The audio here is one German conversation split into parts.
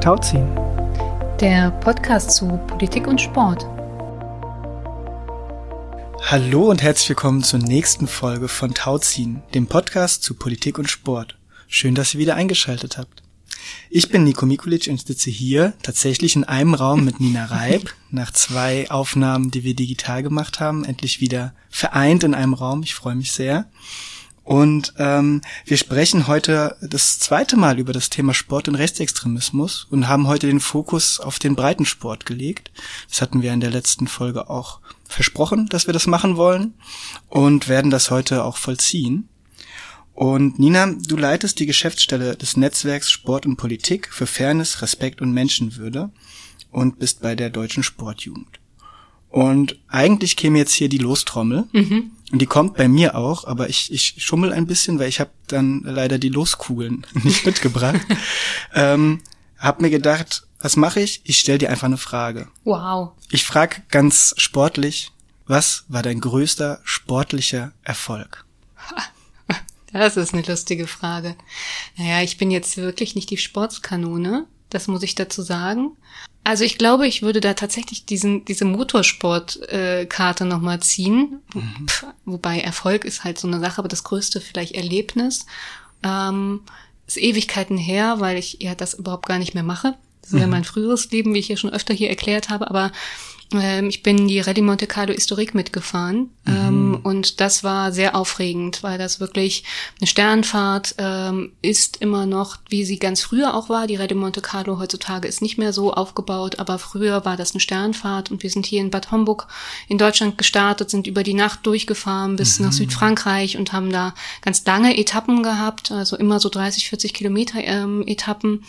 Tauziehen. Der Podcast zu Politik und Sport. Hallo und herzlich willkommen zur nächsten Folge von Tauziehen, dem Podcast zu Politik und Sport. Schön, dass ihr wieder eingeschaltet habt. Ich bin Nico Mikulic und sitze hier tatsächlich in einem Raum mit Nina Reib. Nach zwei Aufnahmen, die wir digital gemacht haben, endlich wieder vereint in einem Raum. Ich freue mich sehr. Und ähm, wir sprechen heute das zweite Mal über das Thema Sport und Rechtsextremismus und haben heute den Fokus auf den Breitensport gelegt. Das hatten wir in der letzten Folge auch versprochen, dass wir das machen wollen und werden das heute auch vollziehen. Und Nina, du leitest die Geschäftsstelle des Netzwerks Sport und Politik für Fairness, Respekt und Menschenwürde und bist bei der Deutschen Sportjugend. Und eigentlich käme jetzt hier die Lostrommel. Mhm. Und die kommt bei mir auch, aber ich, ich schummel ein bisschen, weil ich habe dann leider die Loskugeln nicht mitgebracht. ähm, hab mir gedacht, was mache ich? Ich stell dir einfach eine Frage. Wow. Ich frage ganz sportlich, was war dein größter sportlicher Erfolg? Das ist eine lustige Frage. Naja, ich bin jetzt wirklich nicht die Sportskanone, das muss ich dazu sagen. Also ich glaube, ich würde da tatsächlich diesen, diese Motorsportkarte äh, nochmal ziehen. Mhm. Pff, wobei Erfolg ist halt so eine Sache, aber das größte vielleicht Erlebnis ähm, ist Ewigkeiten her, weil ich ja das überhaupt gar nicht mehr mache. Das ist mhm. ja mein früheres Leben, wie ich ja schon öfter hier erklärt habe, aber ich bin die Rallye Monte Carlo Historique mitgefahren mhm. ähm, und das war sehr aufregend, weil das wirklich eine Sternfahrt ähm, ist immer noch, wie sie ganz früher auch war. Die Rallye Monte Carlo heutzutage ist nicht mehr so aufgebaut, aber früher war das eine Sternfahrt und wir sind hier in Bad Homburg in Deutschland gestartet, sind über die Nacht durchgefahren bis mhm. nach Südfrankreich und haben da ganz lange Etappen gehabt, also immer so 30, 40 Kilometer ähm, Etappen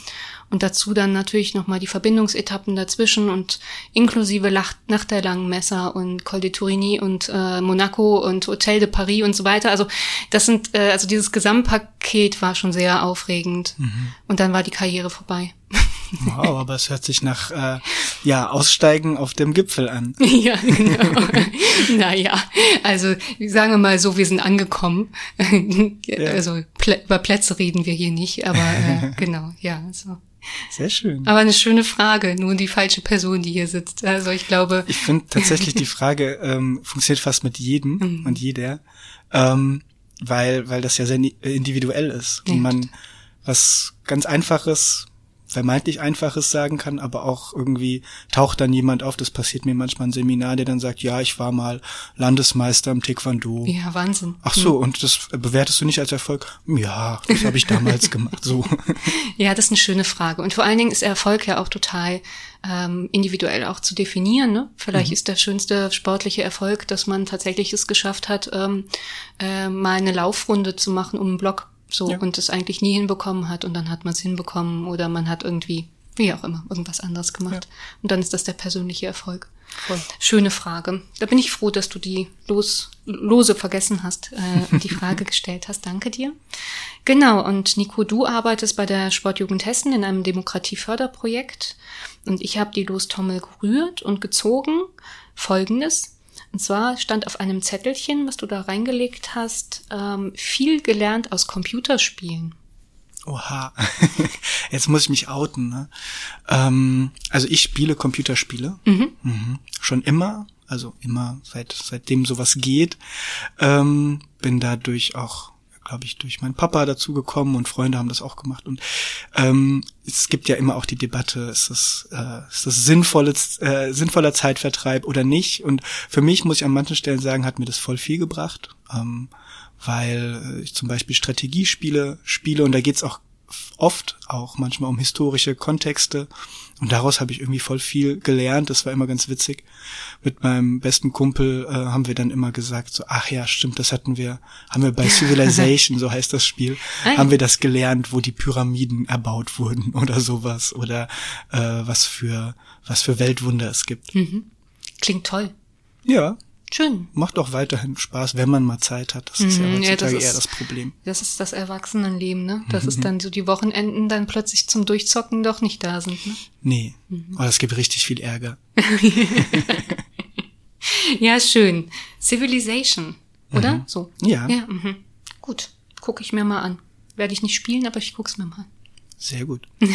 und dazu dann natürlich nochmal die Verbindungsetappen dazwischen und inklusive Nacht der langen Messer und Col de Tourigny und äh, Monaco und Hotel de Paris und so weiter. Also das sind, äh, also dieses Gesamtpaket war schon sehr aufregend. Mhm. Und dann war die Karriere vorbei. Wow, aber es hört sich nach äh, ja Aussteigen auf dem Gipfel an. Ja, genau. naja, also sagen wir mal so, wir sind angekommen. ja. Also Plä über Plätze reden wir hier nicht, aber äh, genau, ja. So. Sehr schön. Aber eine schöne Frage, nur die falsche Person, die hier sitzt. Also ich glaube. Ich finde tatsächlich die Frage ähm, funktioniert fast mit jedem mhm. und jeder, ähm, weil weil das ja sehr individuell ist und man was ganz Einfaches vermeintlich Einfaches sagen kann, aber auch irgendwie taucht dann jemand auf, das passiert mir manchmal ein Seminar, der dann sagt, ja, ich war mal Landesmeister im Taekwondo. Ja, Wahnsinn. Ach so, mhm. und das bewertest du nicht als Erfolg? Ja, das habe ich damals gemacht, so. Ja, das ist eine schöne Frage. Und vor allen Dingen ist Erfolg ja auch total ähm, individuell auch zu definieren. Ne? Vielleicht mhm. ist der schönste sportliche Erfolg, dass man tatsächlich es geschafft hat, ähm, äh, mal eine Laufrunde zu machen um einen Block so, ja. und es eigentlich nie hinbekommen hat und dann hat man es hinbekommen oder man hat irgendwie, wie auch immer, irgendwas anderes gemacht. Ja. Und dann ist das der persönliche Erfolg. Voll. Schöne Frage. Da bin ich froh, dass du die los, lose vergessen hast äh, und die Frage gestellt hast. Danke dir. Genau, und Nico, du arbeitest bei der Sportjugend Hessen in einem Demokratieförderprojekt und ich habe die Lostommel gerührt und gezogen. Folgendes. Und zwar stand auf einem Zettelchen, was du da reingelegt hast, ähm, viel gelernt aus Computerspielen. Oha, jetzt muss ich mich outen. Ne? Ähm, also ich spiele Computerspiele mhm. Mhm. schon immer, also immer seit seitdem sowas geht. Ähm, bin dadurch auch glaube ich, durch meinen Papa dazugekommen und Freunde haben das auch gemacht. Und ähm, es gibt ja immer auch die Debatte, ist das, äh, ist das sinnvolles, äh, sinnvoller Zeitvertreib oder nicht? Und für mich muss ich an manchen Stellen sagen, hat mir das voll viel gebracht, ähm, weil ich zum Beispiel Strategiespiele spiele und da geht's auch oft auch manchmal um historische Kontexte und daraus habe ich irgendwie voll viel gelernt. Das war immer ganz witzig. Mit meinem besten Kumpel äh, haben wir dann immer gesagt, so, ach ja, stimmt, das hatten wir, haben wir bei Civilization, so heißt das Spiel, ah, haben wir das gelernt, wo die Pyramiden erbaut wurden oder sowas oder äh, was für was für Weltwunder es gibt. Mhm. Klingt toll. Ja, Schön. Macht auch weiterhin Spaß, wenn man mal Zeit hat. Das ist ja mhm, heutzutage ja, das ist, eher das Problem. Das ist das Erwachsenenleben, ne? Dass mhm. es dann so die Wochenenden dann plötzlich zum Durchzocken doch nicht da sind, ne? Nee. Mhm. Aber es gibt richtig viel Ärger. ja, schön. Civilization, oder? Mhm. So. Ja. Ja, mhm. Gut. Gucke ich mir mal an. Werde ich nicht spielen, aber ich guck's mir mal an. Sehr gut.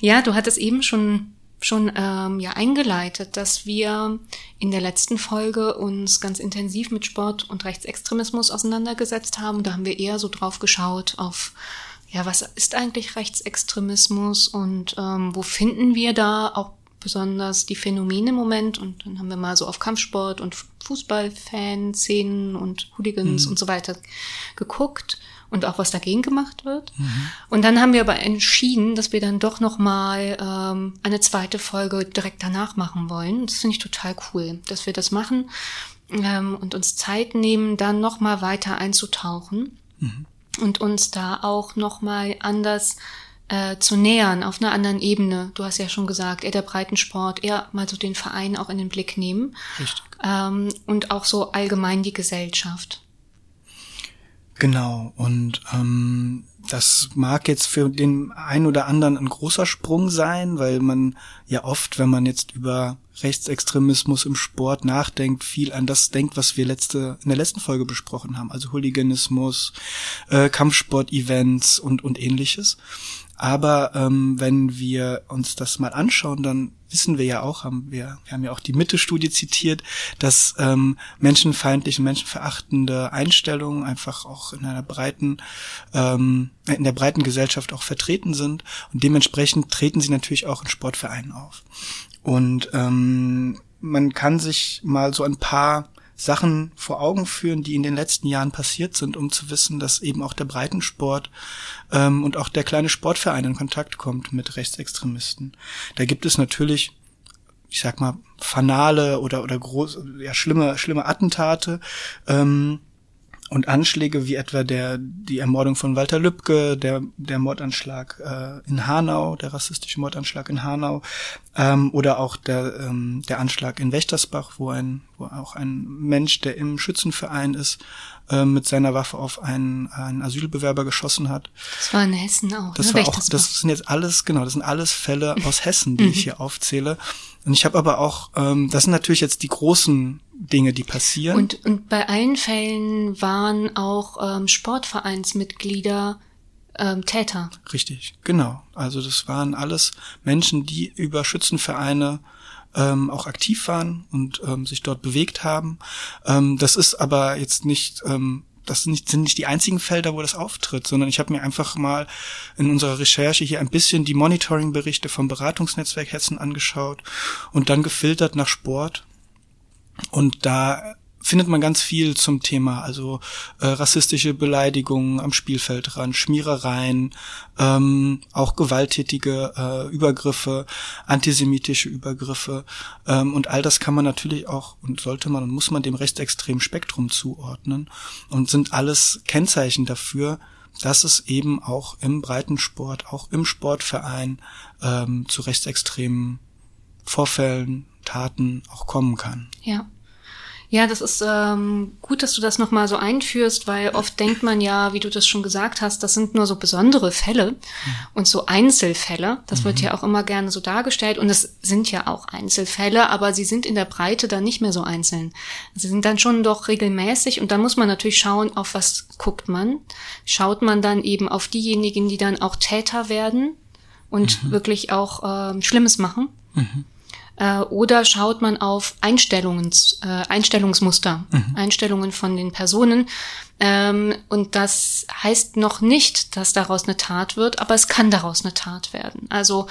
Ja, du hattest eben schon schon ähm, ja eingeleitet, dass wir in der letzten Folge uns ganz intensiv mit Sport und Rechtsextremismus auseinandergesetzt haben. Da haben wir eher so drauf geschaut auf ja, was ist eigentlich Rechtsextremismus und ähm, wo finden wir da auch besonders die Phänomene im Moment und dann haben wir mal so auf Kampfsport und Fußballfanszenen und Hooligans mhm. und so weiter geguckt und auch was dagegen gemacht wird. Mhm. Und dann haben wir aber entschieden, dass wir dann doch noch mal ähm, eine zweite Folge direkt danach machen wollen. Das finde ich total cool, dass wir das machen ähm, und uns Zeit nehmen, dann noch mal weiter einzutauchen mhm. und uns da auch noch mal anders äh, zu nähern auf einer anderen Ebene. Du hast ja schon gesagt, eher der Breitensport, eher mal so den Verein auch in den Blick nehmen. Richtig. Ähm, und auch so allgemein die Gesellschaft. Genau, und ähm, das mag jetzt für den einen oder anderen ein großer Sprung sein, weil man ja oft, wenn man jetzt über Rechtsextremismus im Sport nachdenkt, viel an das denkt, was wir letzte in der letzten Folge besprochen haben, also Hooliganismus, äh, Kampfsport-Events und und ähnliches. Aber ähm, wenn wir uns das mal anschauen, dann wissen wir ja auch, haben wir, wir haben ja auch die Mitte-Studie zitiert, dass ähm, menschenfeindliche, menschenverachtende Einstellungen einfach auch in einer breiten, ähm, in der breiten Gesellschaft auch vertreten sind. Und dementsprechend treten sie natürlich auch in Sportvereinen auf. Und ähm, man kann sich mal so ein paar Sachen vor Augen führen, die in den letzten Jahren passiert sind, um zu wissen, dass eben auch der Breitensport ähm, und auch der kleine Sportverein in Kontakt kommt mit Rechtsextremisten. Da gibt es natürlich, ich sag mal, fanale oder oder groß, ja schlimme schlimme Attentate. Ähm, und Anschläge wie etwa der die Ermordung von Walter Lübcke, der der Mordanschlag äh, in Hanau, der rassistische Mordanschlag in Hanau ähm, oder auch der ähm, der Anschlag in Wächtersbach, wo ein wo auch ein Mensch, der im Schützenverein ist, äh, mit seiner Waffe auf einen, einen Asylbewerber geschossen hat. Das war in Hessen auch. Das ne? war auch, das sind jetzt alles genau, das sind alles Fälle aus Hessen, die ich hier aufzähle. Und ich habe aber auch, ähm, das sind natürlich jetzt die großen Dinge, die passieren. Und, und bei allen Fällen waren auch ähm, Sportvereinsmitglieder ähm, Täter. Richtig, genau. Also das waren alles Menschen, die über Schützenvereine ähm, auch aktiv waren und ähm, sich dort bewegt haben. Ähm, das ist aber jetzt nicht ähm, das sind nicht, sind nicht die einzigen Felder, wo das auftritt, sondern ich habe mir einfach mal in unserer Recherche hier ein bisschen die Monitoring-Berichte vom Beratungsnetzwerk Hessen angeschaut und dann gefiltert nach Sport. Und da findet man ganz viel zum Thema, also äh, rassistische Beleidigungen am Spielfeldrand, Schmierereien, ähm, auch gewalttätige äh, Übergriffe, antisemitische Übergriffe ähm, und all das kann man natürlich auch und sollte man und muss man dem rechtsextremen Spektrum zuordnen und sind alles Kennzeichen dafür, dass es eben auch im Breitensport, auch im Sportverein ähm, zu rechtsextremen Vorfällen, Taten auch kommen kann. Ja. Ja, das ist ähm, gut, dass du das nochmal so einführst, weil oft denkt man ja, wie du das schon gesagt hast, das sind nur so besondere Fälle mhm. und so Einzelfälle. Das mhm. wird ja auch immer gerne so dargestellt und es sind ja auch Einzelfälle, aber sie sind in der Breite dann nicht mehr so einzeln. Sie sind dann schon doch regelmäßig und da muss man natürlich schauen, auf was guckt man. Schaut man dann eben auf diejenigen, die dann auch Täter werden und mhm. wirklich auch ähm, Schlimmes machen. Mhm. Äh, oder schaut man auf Einstellungen, äh, Einstellungsmuster, mhm. Einstellungen von den Personen. Ähm, und das heißt noch nicht, dass daraus eine Tat wird, aber es kann daraus eine Tat werden. Also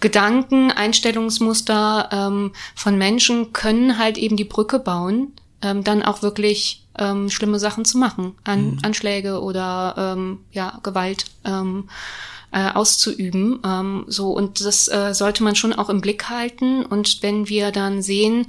Gedanken, Einstellungsmuster ähm, von Menschen können halt eben die Brücke bauen, ähm, dann auch wirklich ähm, schlimme Sachen zu machen, An mhm. Anschläge oder ähm, ja Gewalt. Ähm, äh, auszuüben. Ähm, so und das äh, sollte man schon auch im Blick halten. Und wenn wir dann sehen,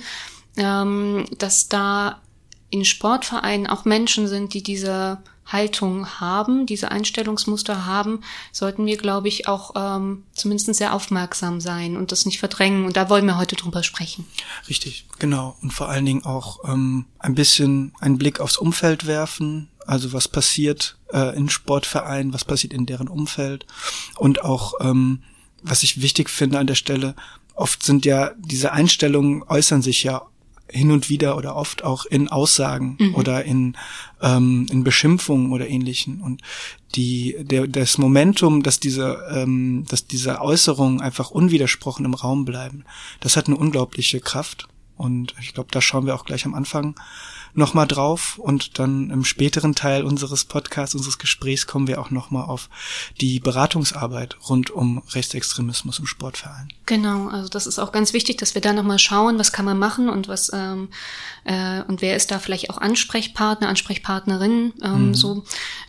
ähm, dass da in Sportvereinen auch Menschen sind, die diese Haltung haben, diese Einstellungsmuster haben, sollten wir, glaube ich, auch ähm, zumindest sehr aufmerksam sein und das nicht verdrängen. Und da wollen wir heute drüber sprechen. Richtig, genau. Und vor allen Dingen auch ähm, ein bisschen einen Blick aufs Umfeld werfen, also was passiert äh, in Sportvereinen, was passiert in deren Umfeld und auch, ähm, was ich wichtig finde an der Stelle, oft sind ja diese Einstellungen äußern sich ja hin und wieder oder oft auch in Aussagen mhm. oder in, ähm, in Beschimpfungen oder ähnlichen. Und die, der, das Momentum, dass diese, ähm, dass diese Äußerungen einfach unwidersprochen im Raum bleiben, das hat eine unglaubliche Kraft. Und ich glaube, da schauen wir auch gleich am Anfang nochmal drauf und dann im späteren Teil unseres Podcasts, unseres Gesprächs kommen wir auch nochmal auf die Beratungsarbeit rund um Rechtsextremismus im Sportverein. Genau, also das ist auch ganz wichtig, dass wir da nochmal schauen, was kann man machen und was ähm, äh, und wer ist da vielleicht auch Ansprechpartner, Ansprechpartnerin. Ähm, mhm. So,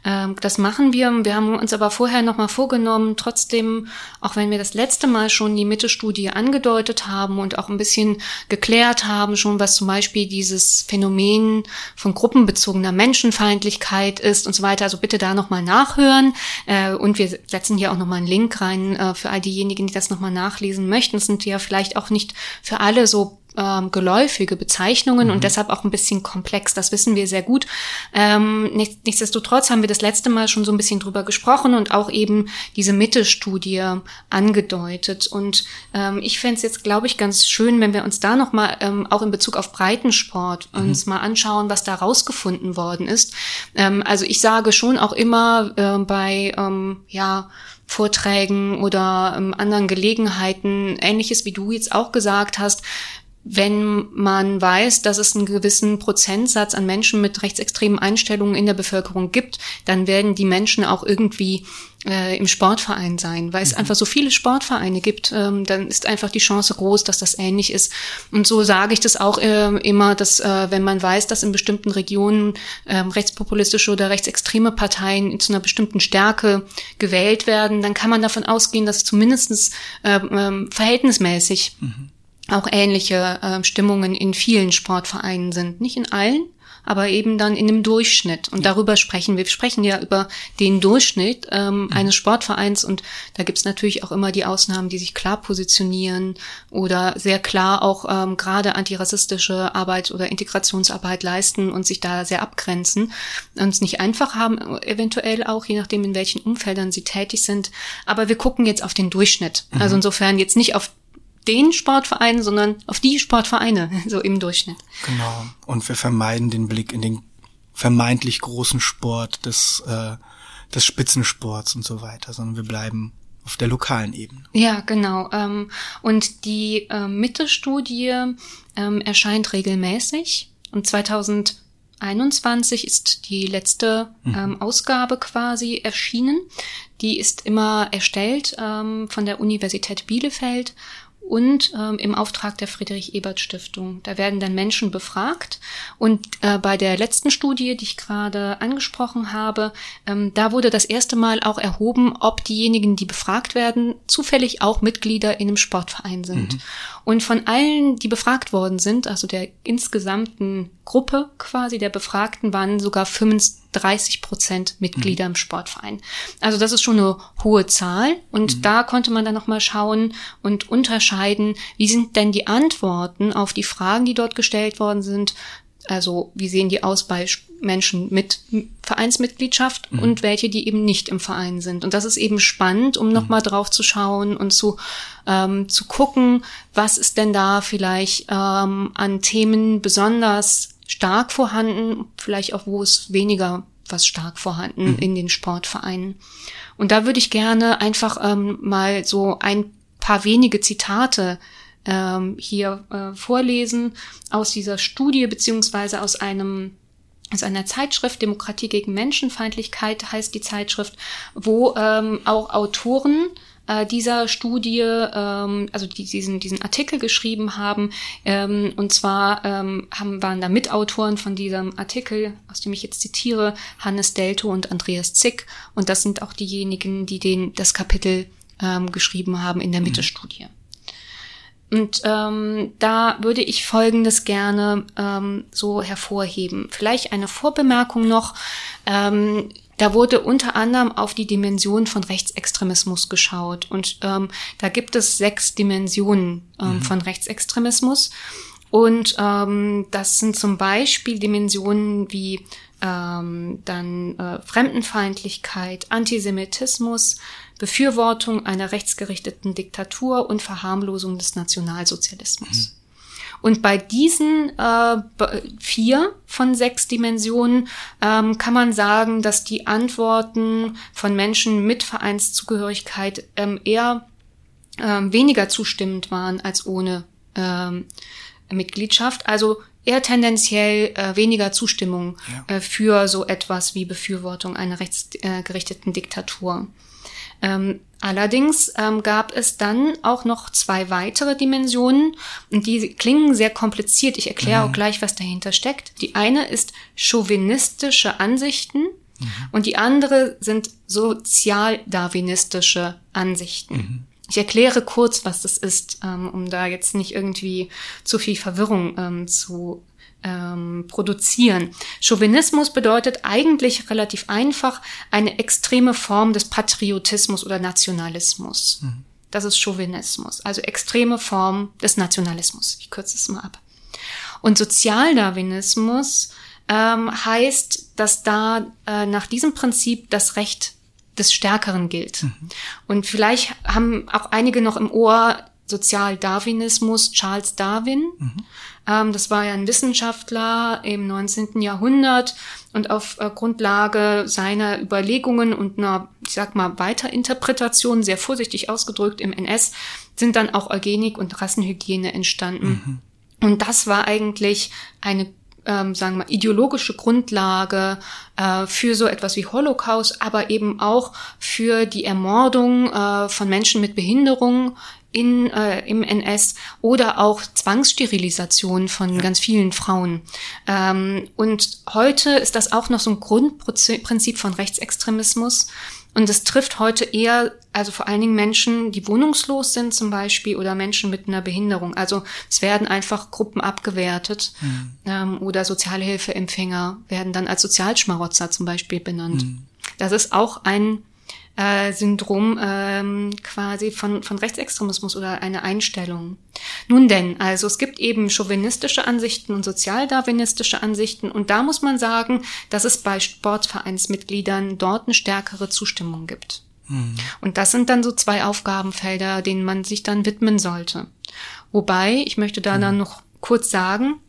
ähm, das machen wir. Wir haben uns aber vorher nochmal vorgenommen, trotzdem, auch wenn wir das letzte Mal schon die Mitte-Studie angedeutet haben und auch ein bisschen geklärt haben, schon was zum Beispiel dieses Phänomen von gruppenbezogener Menschenfeindlichkeit ist und so weiter. Also bitte da nochmal nachhören. Äh, und wir setzen hier auch nochmal einen Link rein äh, für all diejenigen, die das nochmal nachlesen möchten. Es sind ja vielleicht auch nicht für alle so ähm, geläufige Bezeichnungen mhm. und deshalb auch ein bisschen komplex. Das wissen wir sehr gut. Ähm, nicht, nichtsdestotrotz haben wir das letzte Mal schon so ein bisschen drüber gesprochen und auch eben diese Mitte-Studie angedeutet. Und ähm, ich fände es jetzt, glaube ich, ganz schön, wenn wir uns da nochmal ähm, auch in Bezug auf Breitensport mhm. uns mal anschauen, was da rausgefunden worden ist. Ähm, also ich sage schon auch immer äh, bei ähm, ja Vorträgen oder ähm, anderen Gelegenheiten, ähnliches wie du jetzt auch gesagt hast, wenn man weiß, dass es einen gewissen Prozentsatz an Menschen mit rechtsextremen Einstellungen in der Bevölkerung gibt, dann werden die Menschen auch irgendwie äh, im Sportverein sein, weil es mhm. einfach so viele Sportvereine gibt, ähm, dann ist einfach die Chance groß, dass das ähnlich ist. Und so sage ich das auch äh, immer, dass äh, wenn man weiß, dass in bestimmten Regionen äh, rechtspopulistische oder rechtsextreme Parteien zu einer bestimmten Stärke gewählt werden, dann kann man davon ausgehen, dass zumindestens äh, äh, verhältnismäßig mhm auch ähnliche äh, Stimmungen in vielen Sportvereinen sind. Nicht in allen, aber eben dann in dem Durchschnitt. Und darüber sprechen wir. Wir sprechen ja über den Durchschnitt ähm, mhm. eines Sportvereins und da gibt's natürlich auch immer die Ausnahmen, die sich klar positionieren oder sehr klar auch ähm, gerade antirassistische Arbeit oder Integrationsarbeit leisten und sich da sehr abgrenzen und es nicht einfach haben, eventuell auch, je nachdem in welchen Umfeldern sie tätig sind. Aber wir gucken jetzt auf den Durchschnitt. Mhm. Also insofern jetzt nicht auf den Sportverein, sondern auf die Sportvereine, so im Durchschnitt. Genau. Und wir vermeiden den Blick in den vermeintlich großen Sport des, äh, des Spitzensports und so weiter, sondern wir bleiben auf der lokalen Ebene. Ja, genau. Ähm, und die äh, Mitte-Studie ähm, erscheint regelmäßig. Und 2021 ist die letzte mhm. ähm, Ausgabe quasi erschienen. Die ist immer erstellt ähm, von der Universität Bielefeld und ähm, im Auftrag der Friedrich-Ebert-Stiftung. Da werden dann Menschen befragt. Und äh, bei der letzten Studie, die ich gerade angesprochen habe, ähm, da wurde das erste Mal auch erhoben, ob diejenigen, die befragt werden, zufällig auch Mitglieder in einem Sportverein sind. Mhm. Und von allen, die befragt worden sind, also der insgesamten Gruppe quasi der Befragten, waren sogar 35 Prozent Mitglieder mhm. im Sportverein. Also das ist schon eine hohe Zahl. Und mhm. da konnte man dann nochmal schauen und unterscheiden, wie sind denn die Antworten auf die Fragen, die dort gestellt worden sind, also wie sehen die aus bei Menschen mit Vereinsmitgliedschaft mhm. und welche, die eben nicht im Verein sind. Und das ist eben spannend, um mhm. nochmal drauf zu schauen und zu, ähm, zu gucken, was ist denn da vielleicht ähm, an Themen besonders stark vorhanden, vielleicht auch wo es weniger was stark vorhanden mhm. in den Sportvereinen. Und da würde ich gerne einfach ähm, mal so ein paar wenige Zitate ähm, hier äh, vorlesen aus dieser Studie beziehungsweise aus einem aus einer Zeitschrift Demokratie gegen Menschenfeindlichkeit heißt die Zeitschrift, wo ähm, auch Autoren äh, dieser Studie, ähm, also die diesen, diesen Artikel geschrieben haben. Ähm, und zwar ähm, haben, waren da Mitautoren von diesem Artikel, aus dem ich jetzt zitiere, Hannes Delto und Andreas Zick. Und das sind auch diejenigen, die den, das Kapitel ähm, geschrieben haben in der mhm. Mitte-Studie. Und ähm, da würde ich Folgendes gerne ähm, so hervorheben. Vielleicht eine Vorbemerkung noch. Ähm, da wurde unter anderem auf die Dimension von Rechtsextremismus geschaut. Und ähm, da gibt es sechs Dimensionen ähm, mhm. von Rechtsextremismus. Und ähm, das sind zum Beispiel Dimensionen wie ähm, dann äh, Fremdenfeindlichkeit, Antisemitismus, Befürwortung einer rechtsgerichteten Diktatur und Verharmlosung des Nationalsozialismus. Mhm. Und bei diesen äh, vier von sechs Dimensionen ähm, kann man sagen, dass die Antworten von Menschen mit Vereinszugehörigkeit ähm, eher ähm, weniger zustimmend waren als ohne ähm, Mitgliedschaft. Also eher tendenziell äh, weniger Zustimmung ja. äh, für so etwas wie Befürwortung einer rechtsgerichteten Diktatur. Ähm, allerdings ähm, gab es dann auch noch zwei weitere Dimensionen und die klingen sehr kompliziert. Ich erkläre mhm. auch gleich, was dahinter steckt. Die eine ist chauvinistische Ansichten mhm. und die andere sind sozialdarwinistische Ansichten. Mhm. Ich erkläre kurz, was das ist, ähm, um da jetzt nicht irgendwie zu viel Verwirrung ähm, zu ähm, produzieren. Chauvinismus bedeutet eigentlich relativ einfach eine extreme Form des Patriotismus oder Nationalismus. Mhm. Das ist Chauvinismus, also extreme Form des Nationalismus. Ich kürze es mal ab. Und Sozialdarwinismus ähm, heißt, dass da äh, nach diesem Prinzip das Recht des Stärkeren gilt. Mhm. Und vielleicht haben auch einige noch im Ohr Sozialdarwinismus Charles Darwin. Mhm. Ähm, das war ja ein Wissenschaftler im 19. Jahrhundert und auf äh, Grundlage seiner Überlegungen und einer, ich sag mal, Weiterinterpretation, sehr vorsichtig ausgedrückt im NS, sind dann auch Eugenik und Rassenhygiene entstanden. Mhm. Und das war eigentlich eine ähm, sagen wir, ideologische Grundlage äh, für so etwas wie Holocaust, aber eben auch für die Ermordung äh, von Menschen mit Behinderung in, äh, im NS oder auch Zwangssterilisation von ganz vielen Frauen. Ähm, und heute ist das auch noch so ein Grundprinzip von Rechtsextremismus. Und es trifft heute eher, also vor allen Dingen Menschen, die wohnungslos sind zum Beispiel oder Menschen mit einer Behinderung. Also es werden einfach Gruppen abgewertet mhm. ähm, oder Sozialhilfeempfänger werden dann als Sozialschmarotzer zum Beispiel benannt. Mhm. Das ist auch ein äh, Syndrom ähm, quasi von, von Rechtsextremismus oder eine Einstellung. Nun denn, also es gibt eben chauvinistische Ansichten und sozialdarwinistische Ansichten und da muss man sagen, dass es bei Sportvereinsmitgliedern dort eine stärkere Zustimmung gibt. Hm. Und das sind dann so zwei Aufgabenfelder, denen man sich dann widmen sollte. Wobei, ich möchte da hm. dann noch kurz sagen,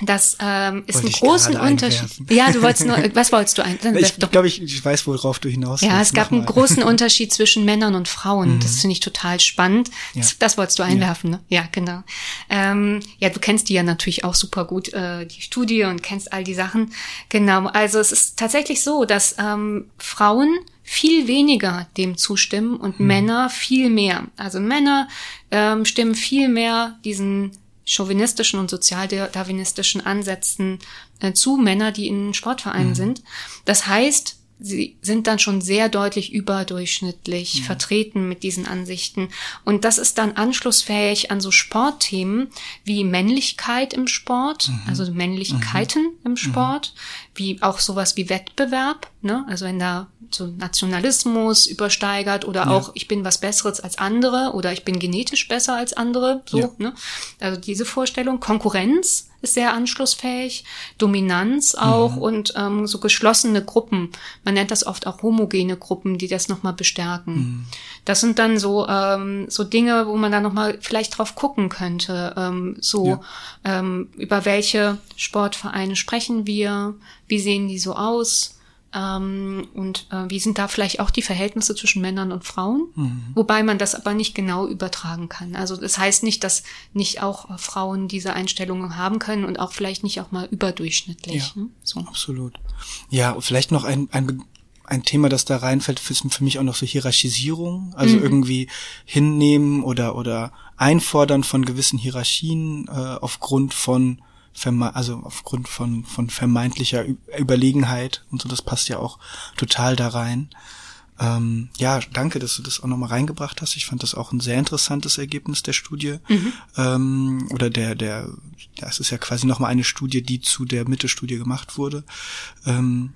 das ähm, ist ein großen Unterschied. Ja, du wolltest nur, was wolltest du ein? Ich glaube, ich, ich weiß, worauf du hinaus Ja, es gab einen großen Unterschied zwischen Männern und Frauen. Mhm. Das finde ich total spannend. Ja. Das, das, wolltest du einwerfen, ja. ne? Ja, genau. Ähm, ja, du kennst die ja natürlich auch super gut, äh, die Studie und kennst all die Sachen. Genau. Also es ist tatsächlich so, dass ähm, Frauen viel weniger dem zustimmen und mhm. Männer viel mehr. Also Männer ähm, stimmen viel mehr diesen chauvinistischen und sozialdarwinistischen Ansätzen äh, zu Männer, die in Sportvereinen mhm. sind. Das heißt, sie sind dann schon sehr deutlich überdurchschnittlich mhm. vertreten mit diesen Ansichten. Und das ist dann anschlussfähig an so Sportthemen wie Männlichkeit im Sport, mhm. also Männlichkeiten mhm. im Sport, wie auch sowas wie Wettbewerb, ne? Also wenn da so Nationalismus übersteigert oder ja. auch ich bin was Besseres als andere oder ich bin genetisch besser als andere, so, ja. ne? Also diese Vorstellung, Konkurrenz ist sehr anschlussfähig, Dominanz auch mhm. und ähm, so geschlossene Gruppen. Man nennt das oft auch homogene Gruppen, die das nochmal bestärken. Mhm. Das sind dann so ähm, so Dinge, wo man dann nochmal vielleicht drauf gucken könnte. Ähm, so ja. ähm, über welche Sportvereine sprechen wir, wie sehen die so aus? Ähm, und äh, wie sind da vielleicht auch die Verhältnisse zwischen Männern und Frauen? Mhm. Wobei man das aber nicht genau übertragen kann. Also das heißt nicht, dass nicht auch Frauen diese Einstellungen haben können und auch vielleicht nicht auch mal überdurchschnittlich. Ja, ne? so. Absolut. Ja, vielleicht noch ein, ein, ein Thema, das da reinfällt, für, für mich auch noch so Hierarchisierung, also mhm. irgendwie hinnehmen oder oder einfordern von gewissen Hierarchien äh, aufgrund von also aufgrund von, von vermeintlicher Überlegenheit und so, das passt ja auch total da rein. Ähm, ja, danke, dass du das auch nochmal reingebracht hast. Ich fand das auch ein sehr interessantes Ergebnis der Studie. Mhm. Ähm, oder der, der, das ist ja quasi nochmal eine Studie, die zu der Mitte-Studie gemacht wurde. Ähm,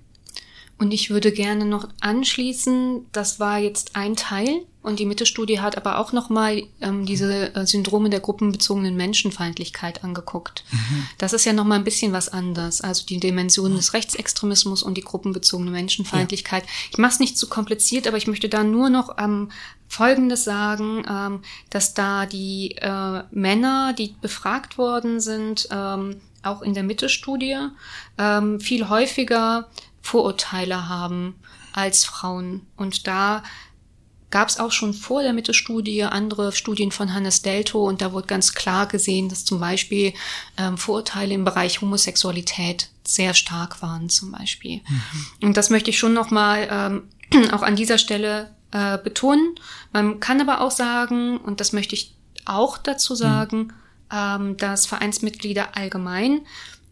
und ich würde gerne noch anschließen, das war jetzt ein Teil und die Mitte-Studie hat aber auch nochmal ähm, diese äh, Syndrome der gruppenbezogenen Menschenfeindlichkeit angeguckt. Mhm. Das ist ja nochmal ein bisschen was anders. Also die Dimension des Rechtsextremismus und die gruppenbezogene Menschenfeindlichkeit. Ja. Ich mache es nicht zu kompliziert, aber ich möchte da nur noch ähm, Folgendes sagen, ähm, dass da die äh, Männer, die befragt worden sind, ähm, auch in der Mitte-Studie, ähm, viel häufiger Vorurteile haben als Frauen. Und da gab es auch schon vor der Mitte-Studie andere Studien von Hannes Delto und da wurde ganz klar gesehen, dass zum Beispiel ähm, Vorurteile im Bereich Homosexualität sehr stark waren zum Beispiel. Mhm. Und das möchte ich schon nochmal ähm, auch an dieser Stelle äh, betonen. Man kann aber auch sagen, und das möchte ich auch dazu mhm. sagen, mhm. ähm, dass Vereinsmitglieder allgemein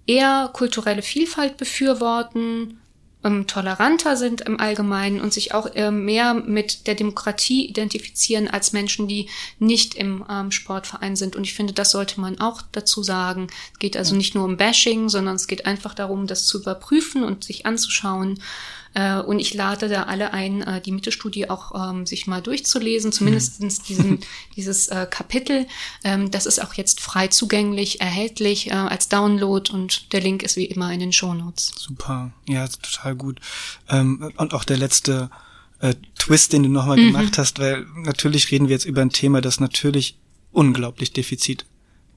eher kulturelle Vielfalt befürworten, ähm, toleranter sind im Allgemeinen und sich auch äh, mehr mit der Demokratie identifizieren als Menschen, die nicht im ähm, Sportverein sind. Und ich finde, das sollte man auch dazu sagen. Es geht also nicht nur um Bashing, sondern es geht einfach darum, das zu überprüfen und sich anzuschauen, äh, und ich lade da alle ein, äh, die Mittelstudie auch ähm, sich mal durchzulesen, zumindest mhm. diesen, dieses äh, Kapitel. Ähm, das ist auch jetzt frei zugänglich, erhältlich äh, als Download und der Link ist wie immer in den Shownotes. Super, ja, total gut. Ähm, und auch der letzte äh, Twist, den du nochmal mhm. gemacht hast, weil natürlich reden wir jetzt über ein Thema, das natürlich unglaublich Defizit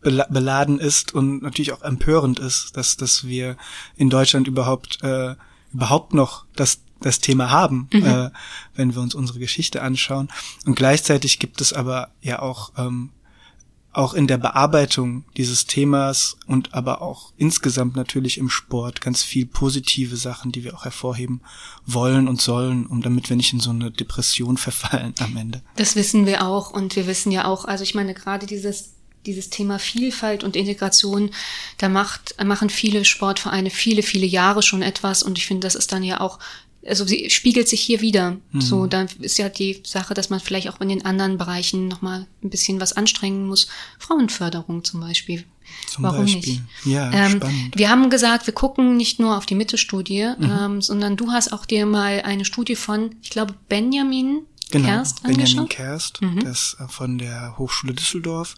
beladen ist und natürlich auch empörend ist, dass, dass wir in Deutschland überhaupt äh, überhaupt noch das, das Thema haben, mhm. äh, wenn wir uns unsere Geschichte anschauen. Und gleichzeitig gibt es aber ja auch ähm, auch in der Bearbeitung dieses Themas und aber auch insgesamt natürlich im Sport ganz viel positive Sachen, die wir auch hervorheben wollen und sollen, um damit wir nicht in so eine Depression verfallen am Ende. Das wissen wir auch und wir wissen ja auch, also ich meine gerade dieses dieses Thema Vielfalt und Integration, da macht, machen viele Sportvereine viele, viele Jahre schon etwas und ich finde, das ist dann ja auch also sie spiegelt sich hier wieder. Mhm. So, da ist ja die Sache, dass man vielleicht auch in den anderen Bereichen nochmal ein bisschen was anstrengen muss. Frauenförderung zum Beispiel. Zum Warum Beispiel. nicht? Ja, ähm, spannend. Wir haben gesagt, wir gucken nicht nur auf die Mitte-Studie, mhm. ähm, sondern du hast auch dir mal eine Studie von, ich glaube, Benjamin Genau, Kerst Benjamin Kerst, mhm. das äh, von der Hochschule Düsseldorf.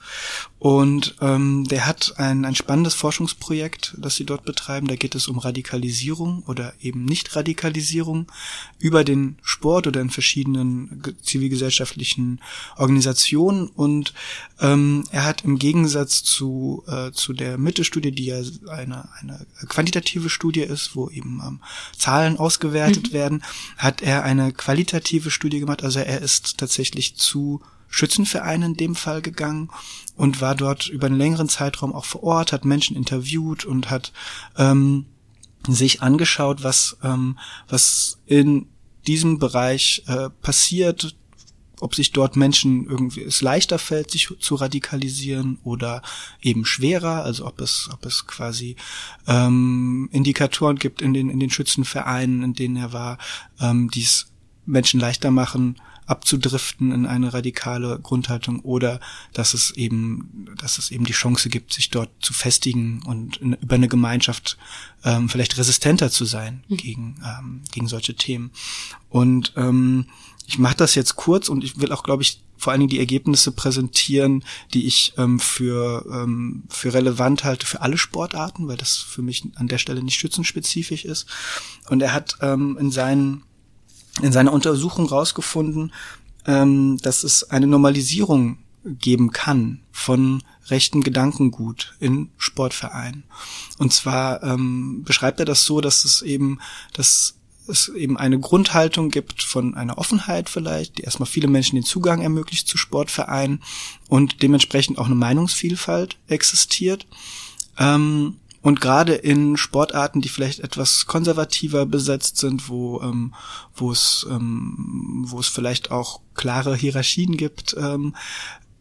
Und ähm, der hat ein, ein spannendes Forschungsprojekt, das sie dort betreiben. Da geht es um Radikalisierung oder eben Nicht-Radikalisierung über den Sport oder in verschiedenen zivilgesellschaftlichen Organisationen. Und ähm, er hat im Gegensatz zu, äh, zu der Mitte-Studie, die ja eine, eine quantitative Studie ist, wo eben ähm, Zahlen ausgewertet mhm. werden, hat er eine qualitative Studie gemacht, also er ist tatsächlich zu Schützenvereinen in dem Fall gegangen und war dort über einen längeren Zeitraum auch vor Ort, hat Menschen interviewt und hat ähm, sich angeschaut, was, ähm, was in diesem Bereich äh, passiert, ob sich dort Menschen irgendwie es leichter fällt, sich zu radikalisieren oder eben schwerer, also ob es, ob es quasi ähm, Indikatoren gibt in den, in den Schützenvereinen, in denen er war, ähm, die es Menschen leichter machen, abzudriften in eine radikale Grundhaltung oder dass es eben, dass es eben die Chance gibt, sich dort zu festigen und in, über eine Gemeinschaft ähm, vielleicht resistenter zu sein mhm. gegen, ähm, gegen solche Themen. Und ähm, ich mache das jetzt kurz und ich will auch, glaube ich, vor allen Dingen die Ergebnisse präsentieren, die ich ähm, für, ähm, für relevant halte für alle Sportarten, weil das für mich an der Stelle nicht schützenspezifisch ist. Und er hat ähm, in seinen in seiner Untersuchung rausgefunden, ähm, dass es eine Normalisierung geben kann von rechten Gedankengut in Sportvereinen. Und zwar ähm, beschreibt er das so, dass es eben, dass es eben eine Grundhaltung gibt von einer Offenheit vielleicht, die erstmal viele Menschen den Zugang ermöglicht zu Sportvereinen und dementsprechend auch eine Meinungsvielfalt existiert. Ähm, und gerade in Sportarten, die vielleicht etwas konservativer besetzt sind, wo, ähm, wo es, ähm, wo es vielleicht auch klare Hierarchien gibt, ähm,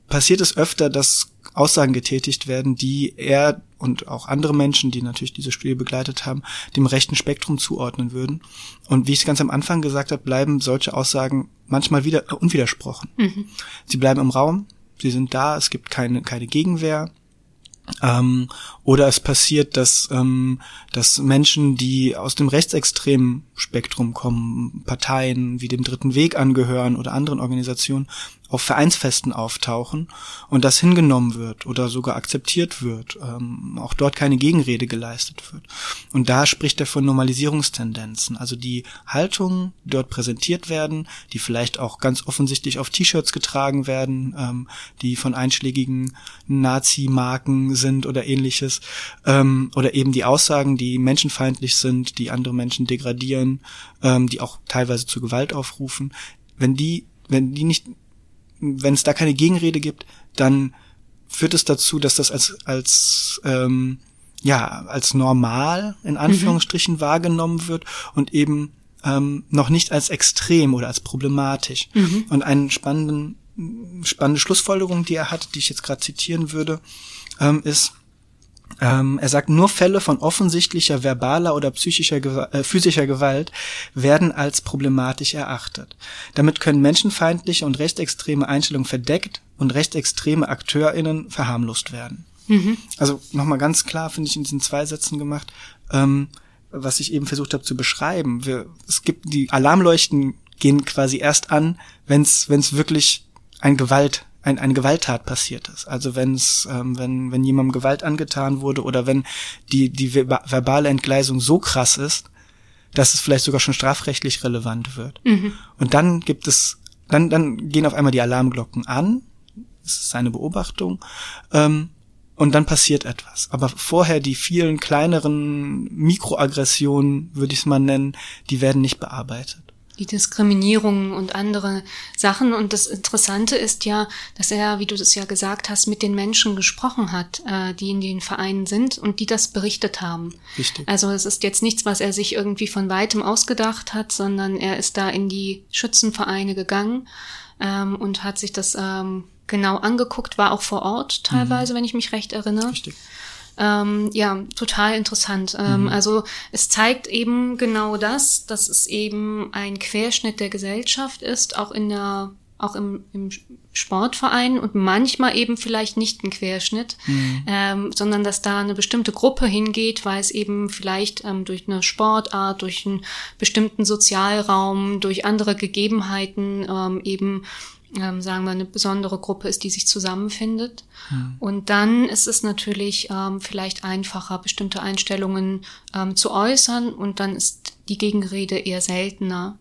passiert es öfter, dass Aussagen getätigt werden, die er und auch andere Menschen, die natürlich diese Studie begleitet haben, dem rechten Spektrum zuordnen würden. Und wie ich es ganz am Anfang gesagt habe, bleiben solche Aussagen manchmal wieder äh, unwidersprochen. Mhm. Sie bleiben im Raum, sie sind da, es gibt keine, keine Gegenwehr. Ähm, oder es passiert, dass, ähm, dass Menschen, die aus dem rechtsextremen Spektrum kommen, Parteien wie dem Dritten Weg angehören oder anderen Organisationen, auf Vereinsfesten auftauchen und das hingenommen wird oder sogar akzeptiert wird, ähm, auch dort keine Gegenrede geleistet wird. Und da spricht er von Normalisierungstendenzen, also die Haltungen, die dort präsentiert werden, die vielleicht auch ganz offensichtlich auf T-Shirts getragen werden, ähm, die von einschlägigen Nazi-Marken sind oder ähnliches, ähm, oder eben die Aussagen, die menschenfeindlich sind, die andere Menschen degradieren, ähm, die auch teilweise zu Gewalt aufrufen, wenn die wenn die nicht wenn es da keine Gegenrede gibt, dann führt es dazu, dass das als als ähm, ja als normal in mhm. Anführungsstrichen mhm. wahrgenommen wird und eben ähm, noch nicht als extrem oder als problematisch. Mhm. Und einen spannenden spannende Schlussfolgerung, die er hat, die ich jetzt gerade zitieren würde, ähm, ist ähm, er sagt, nur Fälle von offensichtlicher verbaler oder psychischer Gewalt, äh, physischer Gewalt werden als problematisch erachtet. Damit können menschenfeindliche und rechtsextreme Einstellungen verdeckt und rechtsextreme AkteurInnen verharmlost werden. Mhm. Also nochmal ganz klar, finde ich, in diesen zwei Sätzen gemacht, ähm, was ich eben versucht habe zu beschreiben. Wir, es gibt die Alarmleuchten gehen quasi erst an, wenn es wirklich ein Gewalt ein, eine Gewalttat passiert ist. Also wenn es, ähm, wenn, wenn jemandem Gewalt angetan wurde oder wenn die, die verbale Entgleisung so krass ist, dass es vielleicht sogar schon strafrechtlich relevant wird. Mhm. Und dann gibt es, dann, dann gehen auf einmal die Alarmglocken an. Das ist seine Beobachtung. Ähm, und dann passiert etwas. Aber vorher die vielen kleineren Mikroaggressionen, würde ich es mal nennen, die werden nicht bearbeitet die Diskriminierung und andere Sachen. Und das Interessante ist ja, dass er, wie du das ja gesagt hast, mit den Menschen gesprochen hat, äh, die in den Vereinen sind und die das berichtet haben. Richtig. Also es ist jetzt nichts, was er sich irgendwie von weitem ausgedacht hat, sondern er ist da in die Schützenvereine gegangen ähm, und hat sich das ähm, genau angeguckt, war auch vor Ort teilweise, mhm. wenn ich mich recht erinnere. Richtig. Ähm, ja, total interessant. Ähm, mhm. Also es zeigt eben genau das, dass es eben ein Querschnitt der Gesellschaft ist, auch in der auch im, im Sportverein und manchmal eben vielleicht nicht ein Querschnitt, mhm. ähm, sondern dass da eine bestimmte Gruppe hingeht, weil es eben vielleicht ähm, durch eine Sportart, durch einen bestimmten Sozialraum, durch andere Gegebenheiten ähm, eben ähm, sagen wir, eine besondere Gruppe ist, die sich zusammenfindet. Mhm. Und dann ist es natürlich ähm, vielleicht einfacher, bestimmte Einstellungen ähm, zu äußern und dann ist die Gegenrede eher seltener.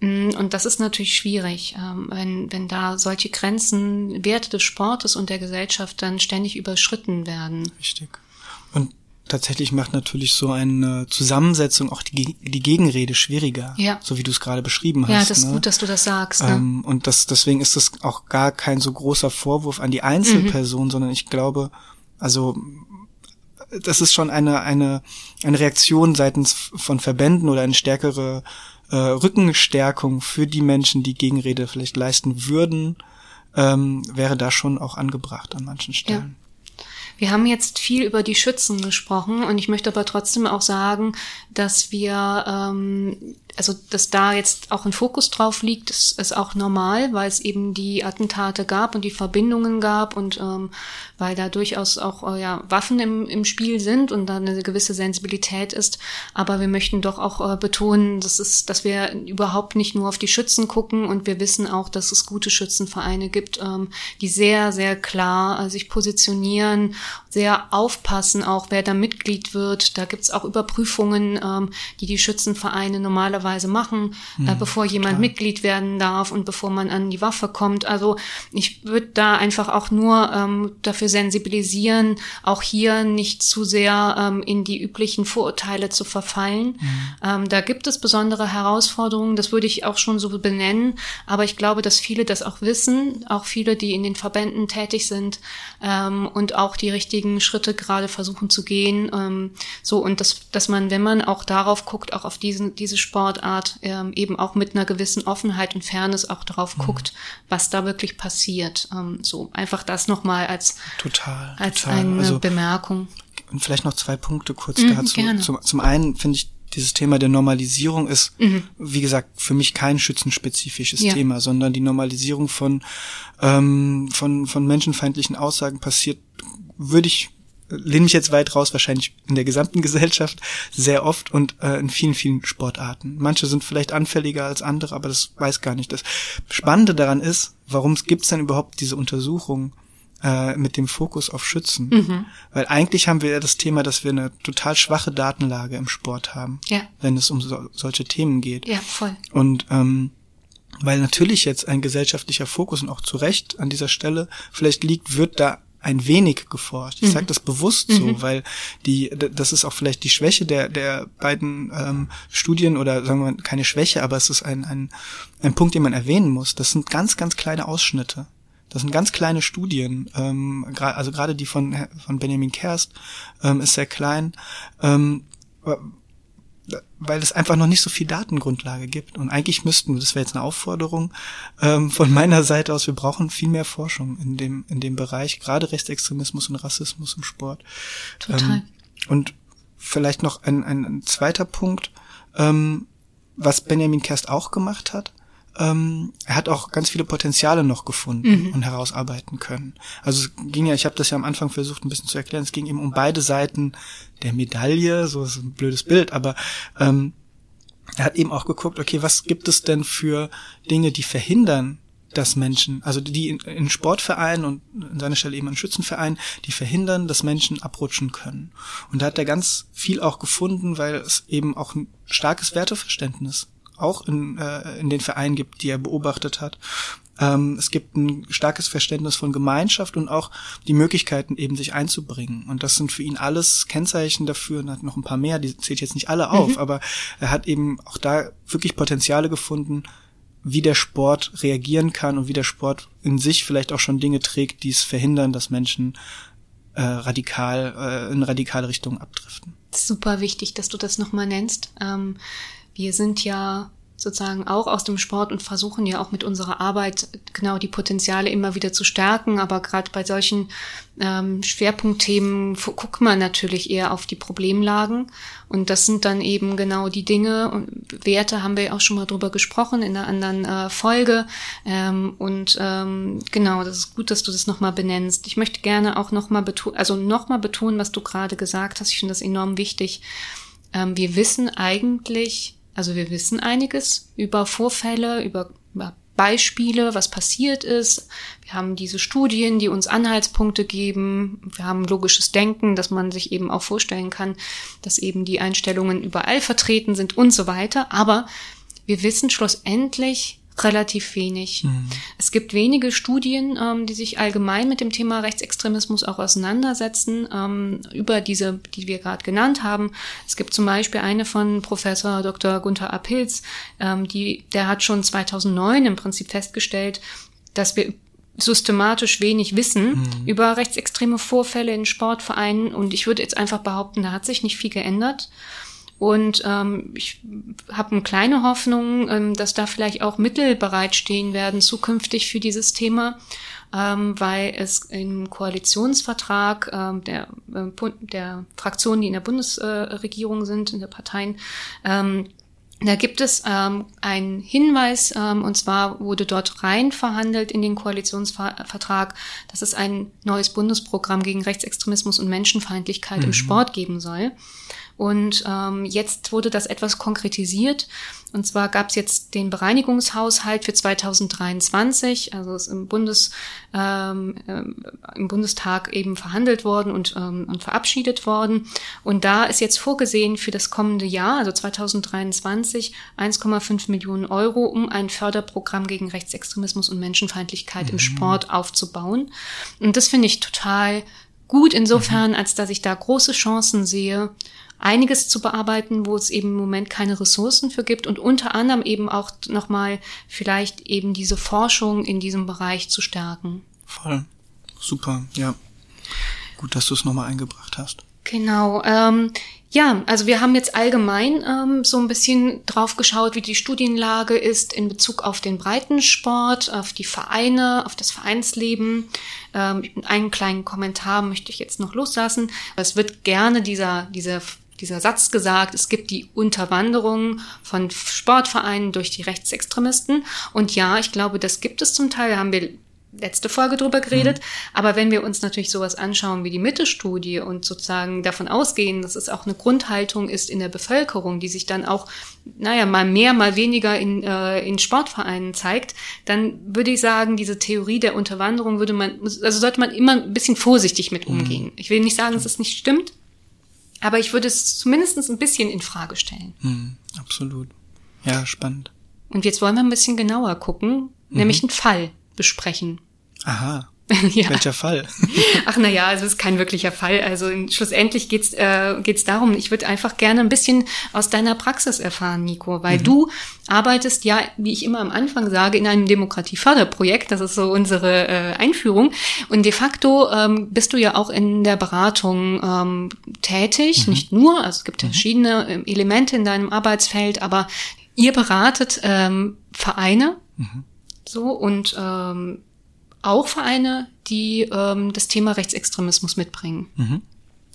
Mhm. Und das ist natürlich schwierig, ähm, wenn, wenn da solche Grenzen, Werte des Sportes und der Gesellschaft dann ständig überschritten werden. Richtig. Und tatsächlich macht natürlich so eine Zusammensetzung auch die, die Gegenrede schwieriger. Ja. So wie du es gerade beschrieben hast. Ja, das ist ne? gut, dass du das sagst. Ne? Ähm, und das, deswegen ist das auch gar kein so großer Vorwurf an die Einzelperson, mhm. sondern ich glaube, also das ist schon eine, eine, eine Reaktion seitens von Verbänden oder eine stärkere äh, Rückenstärkung für die Menschen, die Gegenrede vielleicht leisten würden, ähm, wäre da schon auch angebracht an manchen Stellen. Ja. Wir haben jetzt viel über die Schützen gesprochen und ich möchte aber trotzdem auch sagen, dass wir ähm, also dass da jetzt auch ein Fokus drauf liegt, ist, ist auch normal, weil es eben die Attentate gab und die Verbindungen gab und ähm, weil da durchaus auch äh, ja, Waffen im, im Spiel sind und da eine gewisse Sensibilität ist. Aber wir möchten doch auch äh, betonen, dass, es, dass wir überhaupt nicht nur auf die Schützen gucken und wir wissen auch, dass es gute Schützenvereine gibt, ähm, die sehr, sehr klar äh, sich positionieren, sehr aufpassen, auch wer da Mitglied wird. Da gibt's auch Überprüfungen, ähm, die die Schützenvereine normalerweise normalerweise machen, mhm, äh, bevor jemand klar. Mitglied werden darf und bevor man an die Waffe kommt. Also ich würde da einfach auch nur ähm, dafür sensibilisieren, auch hier nicht zu sehr ähm, in die üblichen Vorurteile zu verfallen. Mhm. Ähm, da gibt es besondere Herausforderungen, das würde ich auch schon so benennen, aber ich glaube, dass viele das auch wissen, auch viele, die in den Verbänden tätig sind ähm, und auch die richtigen Schritte gerade versuchen zu gehen. Ähm, so und dass, dass man, wenn man auch darauf guckt, auch auf diesen, diese Sport Sportart ähm, eben auch mit einer gewissen Offenheit und Fairness auch darauf mhm. guckt, was da wirklich passiert. Ähm, so einfach das nochmal als total als total. eine also, Bemerkung. Und vielleicht noch zwei Punkte kurz mhm, dazu. Gerne. Zum, zum einen finde ich dieses Thema der Normalisierung ist, mhm. wie gesagt, für mich kein schützenspezifisches ja. Thema, sondern die Normalisierung von, ähm, von, von menschenfeindlichen Aussagen passiert, würde ich lehne mich jetzt weit raus, wahrscheinlich in der gesamten Gesellschaft sehr oft und äh, in vielen, vielen Sportarten. Manche sind vielleicht anfälliger als andere, aber das weiß gar nicht. Das Spannende daran ist, warum gibt es denn überhaupt diese Untersuchung äh, mit dem Fokus auf Schützen? Mhm. Weil eigentlich haben wir ja das Thema, dass wir eine total schwache Datenlage im Sport haben, ja. wenn es um so, solche Themen geht. Ja, voll. Und ähm, weil natürlich jetzt ein gesellschaftlicher Fokus und auch zu Recht an dieser Stelle vielleicht liegt, wird da ein wenig geforscht. Ich mhm. sage das bewusst so, mhm. weil die, das ist auch vielleicht die Schwäche der der beiden ähm, Studien oder sagen wir mal keine Schwäche, aber es ist ein, ein ein Punkt, den man erwähnen muss. Das sind ganz ganz kleine Ausschnitte. Das sind ganz kleine Studien. Ähm, also gerade die von von Benjamin Kerst ähm, ist sehr klein. Ähm, weil es einfach noch nicht so viel Datengrundlage gibt. Und eigentlich müssten, das wäre jetzt eine Aufforderung ähm, von meiner Seite aus, wir brauchen viel mehr Forschung in dem, in dem Bereich, gerade Rechtsextremismus und Rassismus im Sport. Total. Ähm, und vielleicht noch ein, ein, ein zweiter Punkt, ähm, was Benjamin Kerst auch gemacht hat, ähm, er hat auch ganz viele Potenziale noch gefunden mhm. und herausarbeiten können. Also es ging ja, ich habe das ja am Anfang versucht ein bisschen zu erklären, es ging eben um beide Seiten der Medaille, so ist ein blödes Bild, aber ähm, er hat eben auch geguckt, okay, was gibt es denn für Dinge, die verhindern, dass Menschen, also die in, in Sportvereinen und an seiner Stelle eben in Schützenvereinen, die verhindern, dass Menschen abrutschen können. Und da hat er ganz viel auch gefunden, weil es eben auch ein starkes Werteverständnis auch in, äh, in den Vereinen gibt, die er beobachtet hat. Ähm, es gibt ein starkes Verständnis von Gemeinschaft und auch die Möglichkeiten eben sich einzubringen. Und das sind für ihn alles Kennzeichen dafür. Und hat noch ein paar mehr, die zählt jetzt nicht alle auf, mhm. aber er hat eben auch da wirklich Potenziale gefunden, wie der Sport reagieren kann und wie der Sport in sich vielleicht auch schon Dinge trägt, die es verhindern, dass Menschen äh, radikal äh, in radikale Richtungen abdriften. Super wichtig, dass du das nochmal nennst. Ähm, wir sind ja sozusagen auch aus dem Sport und versuchen ja auch mit unserer Arbeit genau die Potenziale immer wieder zu stärken. Aber gerade bei solchen ähm, Schwerpunktthemen guckt man natürlich eher auf die Problemlagen. Und das sind dann eben genau die Dinge und Werte haben wir auch schon mal drüber gesprochen in einer anderen äh, Folge. Ähm, und ähm, genau, das ist gut, dass du das nochmal benennst. Ich möchte gerne auch nochmal betonen, also nochmal betonen, was du gerade gesagt hast. Ich finde das enorm wichtig. Ähm, wir wissen eigentlich, also wir wissen einiges über Vorfälle, über, Beispiele, was passiert ist. Wir haben diese Studien, die uns Anhaltspunkte geben. Wir haben logisches Denken, dass man sich eben auch vorstellen kann, dass eben die Einstellungen überall vertreten sind und so weiter. Aber wir wissen schlussendlich relativ wenig. Mhm. Es gibt wenige Studien, ähm, die sich allgemein mit dem Thema Rechtsextremismus auch auseinandersetzen, ähm, über diese, die wir gerade genannt haben. Es gibt zum Beispiel eine von Professor Dr. Gunther Apilz, ähm, die, der hat schon 2009 im Prinzip festgestellt, dass wir systematisch wenig wissen mhm. über rechtsextreme Vorfälle in Sportvereinen. Und ich würde jetzt einfach behaupten, da hat sich nicht viel geändert. Und ähm, ich habe eine kleine Hoffnung, ähm, dass da vielleicht auch Mittel bereitstehen werden zukünftig für dieses Thema, ähm, weil es im Koalitionsvertrag ähm, der, äh, der Fraktionen, die in der Bundesregierung sind, in der Parteien, ähm, da gibt es ähm, einen Hinweis, ähm, und zwar wurde dort rein verhandelt in den Koalitionsvertrag, dass es ein neues Bundesprogramm gegen Rechtsextremismus und Menschenfeindlichkeit mhm. im Sport geben soll. Und ähm, jetzt wurde das etwas konkretisiert. Und zwar gab es jetzt den Bereinigungshaushalt für 2023, also ist im, Bundes, ähm, äh, im Bundestag eben verhandelt worden und, ähm, und verabschiedet worden. Und da ist jetzt vorgesehen für das kommende Jahr, also 2023, 1,5 Millionen Euro, um ein Förderprogramm gegen Rechtsextremismus und Menschenfeindlichkeit mhm. im Sport aufzubauen. Und das finde ich total gut insofern, mhm. als dass ich da große Chancen sehe, einiges zu bearbeiten, wo es eben im Moment keine Ressourcen für gibt und unter anderem eben auch nochmal vielleicht eben diese Forschung in diesem Bereich zu stärken. Voll. Super, ja. Gut, dass du es nochmal eingebracht hast. Genau. Ähm, ja, also wir haben jetzt allgemein ähm, so ein bisschen drauf geschaut, wie die Studienlage ist in Bezug auf den Breitensport, auf die Vereine, auf das Vereinsleben. Ähm, einen kleinen Kommentar möchte ich jetzt noch loslassen. Es wird gerne dieser, dieser dieser Satz gesagt, es gibt die Unterwanderung von Sportvereinen durch die Rechtsextremisten. Und ja, ich glaube, das gibt es zum Teil. Da haben wir letzte Folge drüber geredet. Mhm. Aber wenn wir uns natürlich sowas anschauen wie die Mitte-Studie und sozusagen davon ausgehen, dass es auch eine Grundhaltung ist in der Bevölkerung, die sich dann auch, naja, mal mehr, mal weniger in, äh, in Sportvereinen zeigt, dann würde ich sagen, diese Theorie der Unterwanderung würde man, also sollte man immer ein bisschen vorsichtig mit mhm. umgehen. Mhm. Ich will nicht sagen, dass es nicht stimmt, aber ich würde es zumindest ein bisschen in Frage stellen. Mhm, absolut. Ja, spannend. Und jetzt wollen wir ein bisschen genauer gucken, nämlich mhm. einen Fall besprechen. Aha. ja. Welcher Fall? Ach na ja, also es ist kein wirklicher Fall. Also schlussendlich geht's äh, geht's darum. Ich würde einfach gerne ein bisschen aus deiner Praxis erfahren, Nico, weil mhm. du arbeitest ja, wie ich immer am Anfang sage, in einem Demokratieförderprojekt. Das ist so unsere äh, Einführung. Und de facto ähm, bist du ja auch in der Beratung ähm, tätig, mhm. nicht nur. Also es gibt mhm. verschiedene äh, Elemente in deinem Arbeitsfeld, aber ihr beratet ähm, Vereine. So und ähm, auch Vereine, die ähm, das Thema Rechtsextremismus mitbringen. Mhm.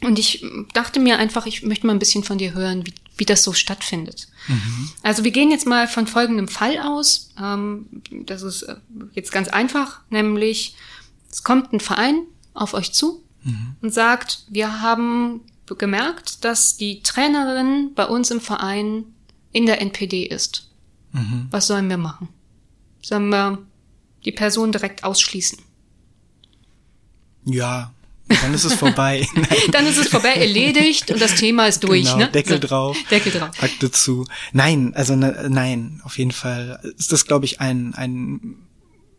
Und ich dachte mir einfach, ich möchte mal ein bisschen von dir hören, wie, wie das so stattfindet. Mhm. Also wir gehen jetzt mal von folgendem Fall aus. Ähm, das ist äh, jetzt ganz einfach, nämlich es kommt ein Verein auf euch zu mhm. und sagt, wir haben gemerkt, dass die Trainerin bei uns im Verein in der NPD ist. Mhm. Was sollen wir machen? Sollen wir die Person direkt ausschließen. Ja, dann ist es vorbei. dann ist es vorbei, erledigt und das Thema ist durch. Genau, ne? Deckel so, drauf. Deckel drauf. Akte zu. Nein, also ne, nein, auf jeden Fall ist das, glaube ich, ein, ein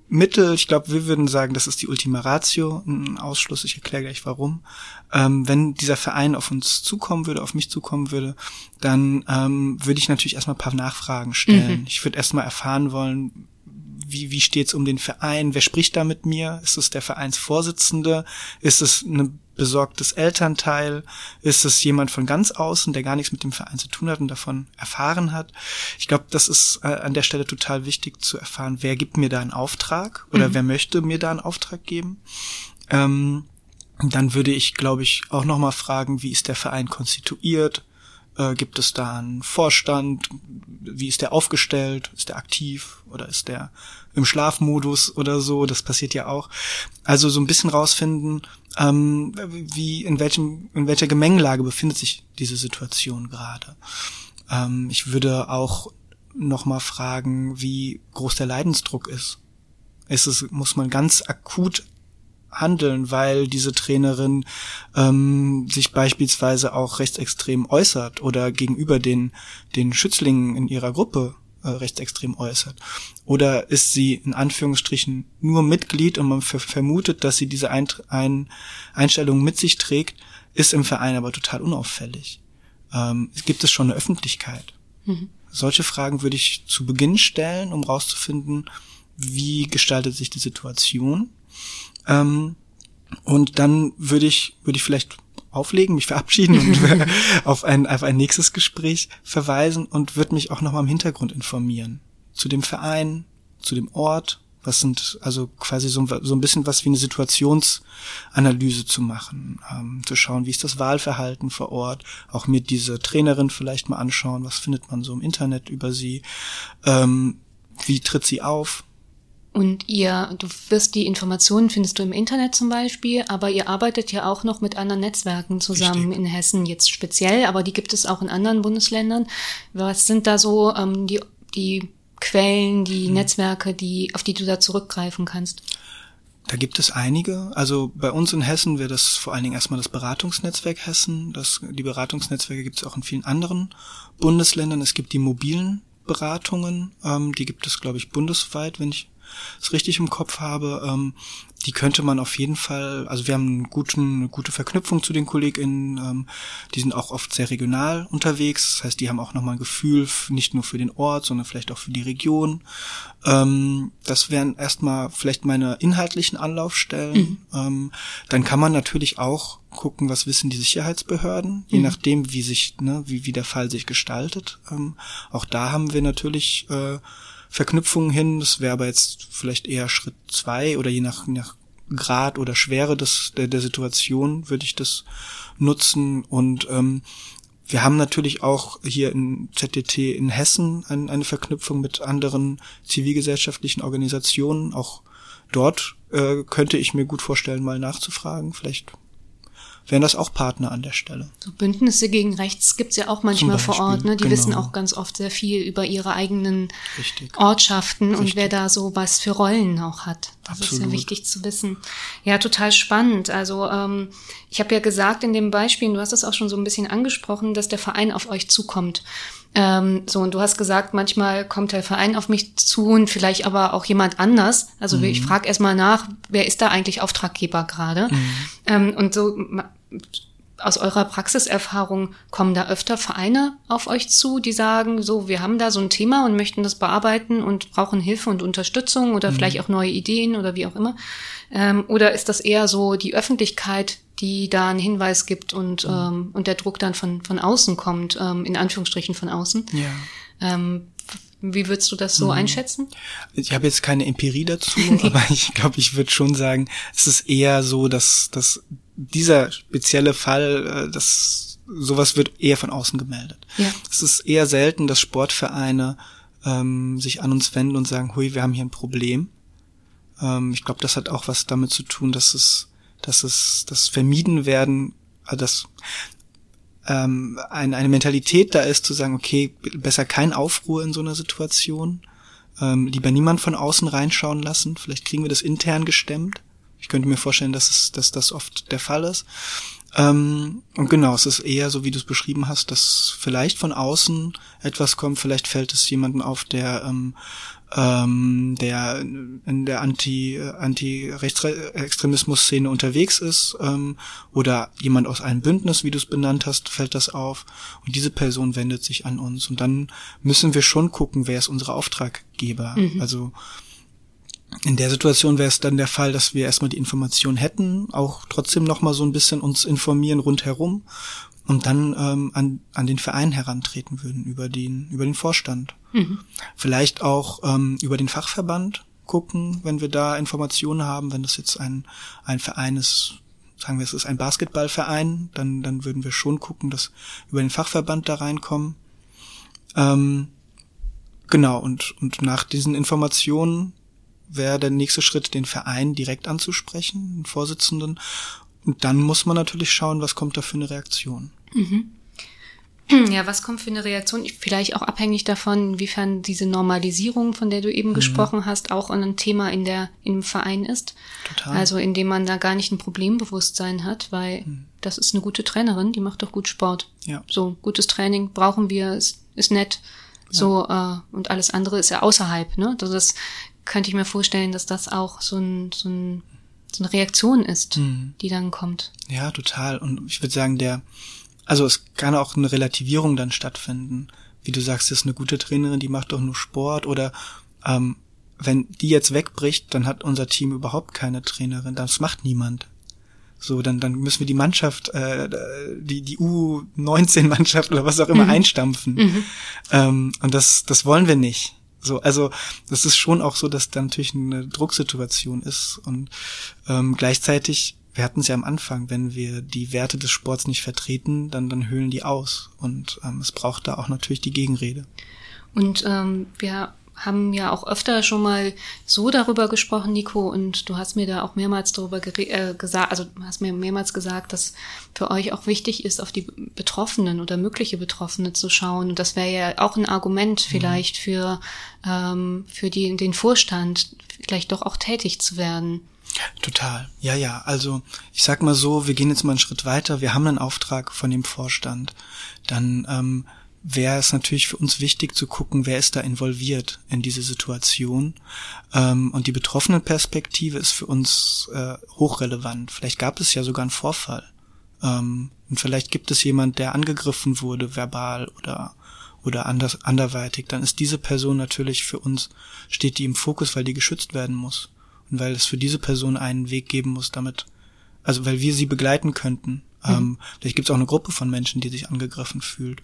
Mittel. Ich glaube, wir würden sagen, das ist die Ultima Ratio, ein Ausschluss. Ich erkläre gleich warum. Ähm, wenn dieser Verein auf uns zukommen würde, auf mich zukommen würde, dann ähm, würde ich natürlich erstmal ein paar Nachfragen stellen. Mhm. Ich würde erstmal erfahren wollen, wie, wie steht's um den Verein? Wer spricht da mit mir? Ist es der Vereinsvorsitzende? Ist es ein besorgtes Elternteil? Ist es jemand von ganz außen, der gar nichts mit dem Verein zu tun hat und davon erfahren hat? Ich glaube, das ist äh, an der Stelle total wichtig zu erfahren, wer gibt mir da einen Auftrag oder mhm. wer möchte mir da einen Auftrag geben. Ähm, dann würde ich, glaube ich, auch nochmal fragen, wie ist der Verein konstituiert? Äh, gibt es da einen Vorstand? Wie ist der aufgestellt? Ist der aktiv oder ist der im Schlafmodus oder so? Das passiert ja auch. Also so ein bisschen rausfinden, ähm, wie in welchem in welcher Gemengelage befindet sich diese Situation gerade. Ähm, ich würde auch noch mal fragen, wie groß der Leidensdruck ist. Ist es muss man ganz akut handeln, weil diese Trainerin ähm, sich beispielsweise auch rechtsextrem äußert oder gegenüber den, den Schützlingen in ihrer Gruppe äh, rechtsextrem äußert. Oder ist sie in Anführungsstrichen nur Mitglied und man vermutet, dass sie diese Ein Ein Einstellung mit sich trägt, ist im Verein aber total unauffällig. Ähm, gibt es schon eine Öffentlichkeit? Mhm. Solche Fragen würde ich zu Beginn stellen, um rauszufinden, wie gestaltet sich die Situation ähm, und dann würde ich, würde ich vielleicht auflegen, mich verabschieden und auf ein, auf ein nächstes Gespräch verweisen und würde mich auch nochmal im Hintergrund informieren. Zu dem Verein, zu dem Ort, was sind, also quasi so, so ein bisschen was wie eine Situationsanalyse zu machen, ähm, zu schauen, wie ist das Wahlverhalten vor Ort, auch mir diese Trainerin vielleicht mal anschauen, was findet man so im Internet über sie, ähm, wie tritt sie auf, und ihr, du wirst die Informationen findest du im Internet zum Beispiel, aber ihr arbeitet ja auch noch mit anderen Netzwerken zusammen Richtig. in Hessen jetzt speziell, aber die gibt es auch in anderen Bundesländern. Was sind da so ähm, die, die Quellen, die hm. Netzwerke, die, auf die du da zurückgreifen kannst? Da gibt es einige. Also bei uns in Hessen wäre das vor allen Dingen erstmal das Beratungsnetzwerk Hessen. Das, die Beratungsnetzwerke gibt es auch in vielen anderen Bundesländern. Es gibt die mobilen Beratungen, ähm, die gibt es, glaube ich, bundesweit, wenn ich es richtig im Kopf habe, ähm, die könnte man auf jeden Fall, also wir haben einen guten, eine gute Verknüpfung zu den KollegInnen, ähm, die sind auch oft sehr regional unterwegs, das heißt, die haben auch nochmal ein Gefühl nicht nur für den Ort, sondern vielleicht auch für die Region. Ähm, das wären erstmal vielleicht meine inhaltlichen Anlaufstellen. Mhm. Ähm, dann kann man natürlich auch gucken, was wissen die Sicherheitsbehörden, je mhm. nachdem, wie sich, ne, wie, wie der Fall sich gestaltet. Ähm, auch da haben wir natürlich äh, Verknüpfungen hin. Das wäre aber jetzt vielleicht eher Schritt zwei oder je nach, nach Grad oder Schwere des, der, der Situation würde ich das nutzen. Und ähm, wir haben natürlich auch hier in ZDT in Hessen ein, eine Verknüpfung mit anderen zivilgesellschaftlichen Organisationen. Auch dort äh, könnte ich mir gut vorstellen, mal nachzufragen. Vielleicht wären das auch Partner an der Stelle. So Bündnisse gegen Rechts gibt's ja auch manchmal vor Ort. Ne? Die genau. wissen auch ganz oft sehr viel über ihre eigenen Richtig. Ortschaften Richtig. und wer da so was für Rollen auch hat. Das Absolut. ist ja wichtig zu wissen. Ja, total spannend. Also ähm, ich habe ja gesagt in dem Beispiel, du hast es auch schon so ein bisschen angesprochen, dass der Verein auf euch zukommt. Ähm, so, und du hast gesagt, manchmal kommt der Verein auf mich zu und vielleicht aber auch jemand anders. Also mhm. ich frage erstmal nach, wer ist da eigentlich Auftraggeber gerade? Mhm. Ähm, und so aus eurer Praxiserfahrung kommen da öfter Vereine auf euch zu, die sagen, so, wir haben da so ein Thema und möchten das bearbeiten und brauchen Hilfe und Unterstützung oder mhm. vielleicht auch neue Ideen oder wie auch immer. Ähm, oder ist das eher so die Öffentlichkeit, die da einen Hinweis gibt und, mhm. ähm, und der Druck dann von, von außen kommt, ähm, in Anführungsstrichen von außen? Ja. Ähm, wie würdest du das so mhm. einschätzen? Ich habe jetzt keine Empirie dazu, aber ich glaube, ich würde schon sagen, es ist eher so, dass, dass dieser spezielle Fall, äh, das sowas wird eher von außen gemeldet. Ja. Es ist eher selten, dass Sportvereine ähm, sich an uns wenden und sagen, hui, wir haben hier ein Problem. Ähm, ich glaube, das hat auch was damit zu tun, dass es, dass es, das vermieden werden, äh, dass ähm, ein, eine Mentalität da ist, zu sagen, okay, besser kein Aufruhr in so einer Situation, ähm, lieber niemand von außen reinschauen lassen, vielleicht kriegen wir das intern gestemmt. Ich könnte mir vorstellen, dass, es, dass das oft der Fall ist. Ähm, und genau, es ist eher so, wie du es beschrieben hast, dass vielleicht von außen etwas kommt, vielleicht fällt es jemanden auf, der ähm, ähm, der in der Anti, Anti-Rechtsextremismus-Szene unterwegs ist ähm, oder jemand aus einem Bündnis, wie du es benannt hast, fällt das auf und diese Person wendet sich an uns und dann müssen wir schon gucken, wer ist unsere Auftraggeber. Mhm. Also in der Situation wäre es dann der Fall, dass wir erstmal die Information hätten, auch trotzdem noch mal so ein bisschen uns informieren rundherum und dann ähm, an, an den Verein herantreten würden über den über den Vorstand. Mhm. Vielleicht auch ähm, über den Fachverband gucken, wenn wir da Informationen haben, wenn das jetzt ein ein Verein ist, sagen wir es ist ein Basketballverein, dann dann würden wir schon gucken, dass über den Fachverband da reinkommen. Ähm, genau und und nach diesen Informationen wäre der nächste Schritt, den Verein direkt anzusprechen, den Vorsitzenden dann muss man natürlich schauen, was kommt da für eine Reaktion. Mhm. Ja, was kommt für eine Reaktion? Vielleicht auch abhängig davon, inwiefern diese Normalisierung, von der du eben mhm. gesprochen hast, auch ein Thema in der, im Verein ist. Total. Also, indem man da gar nicht ein Problembewusstsein hat, weil mhm. das ist eine gute Trainerin, die macht doch gut Sport. Ja. So, gutes Training brauchen wir, ist, ist nett. Ja. So, äh, und alles andere ist ja außerhalb, ne? Also das könnte ich mir vorstellen, dass das auch so ein, so ein so eine Reaktion ist, mhm. die dann kommt. Ja, total. Und ich würde sagen, der, also es kann auch eine Relativierung dann stattfinden. Wie du sagst, das ist eine gute Trainerin, die macht doch nur Sport oder ähm, wenn die jetzt wegbricht, dann hat unser Team überhaupt keine Trainerin. Das macht niemand. So, dann, dann müssen wir die Mannschaft, äh, die, die U19-Mannschaft oder was auch immer mhm. einstampfen. Mhm. Ähm, und das, das wollen wir nicht. So, also das ist schon auch so, dass da natürlich eine Drucksituation ist und ähm, gleichzeitig, wir hatten es ja am Anfang, wenn wir die Werte des Sports nicht vertreten, dann dann höhlen die aus und ähm, es braucht da auch natürlich die Gegenrede. Und ähm, wir haben ja auch öfter schon mal so darüber gesprochen, Nico, und du hast mir da auch mehrmals darüber äh, gesagt, also hast mir mehrmals gesagt, dass für euch auch wichtig ist, auf die Betroffenen oder mögliche Betroffene zu schauen. Und das wäre ja auch ein Argument mhm. vielleicht mhm. für, ähm, für die, den Vorstand, vielleicht doch auch tätig zu werden. Total. Ja, ja. Also ich sag mal so, wir gehen jetzt mal einen Schritt weiter. Wir haben einen Auftrag von dem Vorstand. Dann ähm, wäre es natürlich für uns wichtig zu gucken, wer ist da involviert in diese Situation. Ähm, und die betroffene Perspektive ist für uns äh, hochrelevant. Vielleicht gab es ja sogar einen Vorfall. Ähm, und vielleicht gibt es jemand, der angegriffen wurde, verbal oder oder anders, anderweitig, dann ist diese Person natürlich für uns, steht die im Fokus, weil die geschützt werden muss. Und weil es für diese Person einen Weg geben muss, damit, also weil wir sie begleiten könnten Mhm. Ähm, vielleicht gibt es auch eine Gruppe von Menschen, die sich angegriffen fühlt.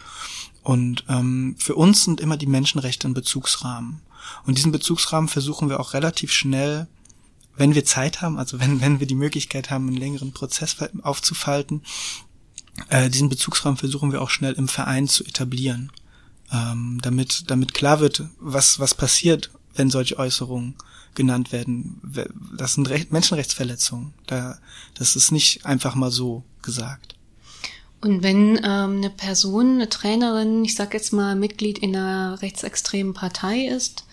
Und ähm, für uns sind immer die Menschenrechte ein Bezugsrahmen. Und diesen Bezugsrahmen versuchen wir auch relativ schnell, wenn wir Zeit haben, also wenn, wenn wir die Möglichkeit haben, einen längeren Prozess aufzufalten, äh, diesen Bezugsrahmen versuchen wir auch schnell im Verein zu etablieren. Ähm, damit, damit klar wird, was, was passiert, wenn solche Äußerungen genannt werden. Das sind Recht Menschenrechtsverletzungen. Da, das ist nicht einfach mal so gesagt. Und wenn ähm, eine Person, eine Trainerin, ich sag jetzt mal Mitglied in einer rechtsextremen Partei ist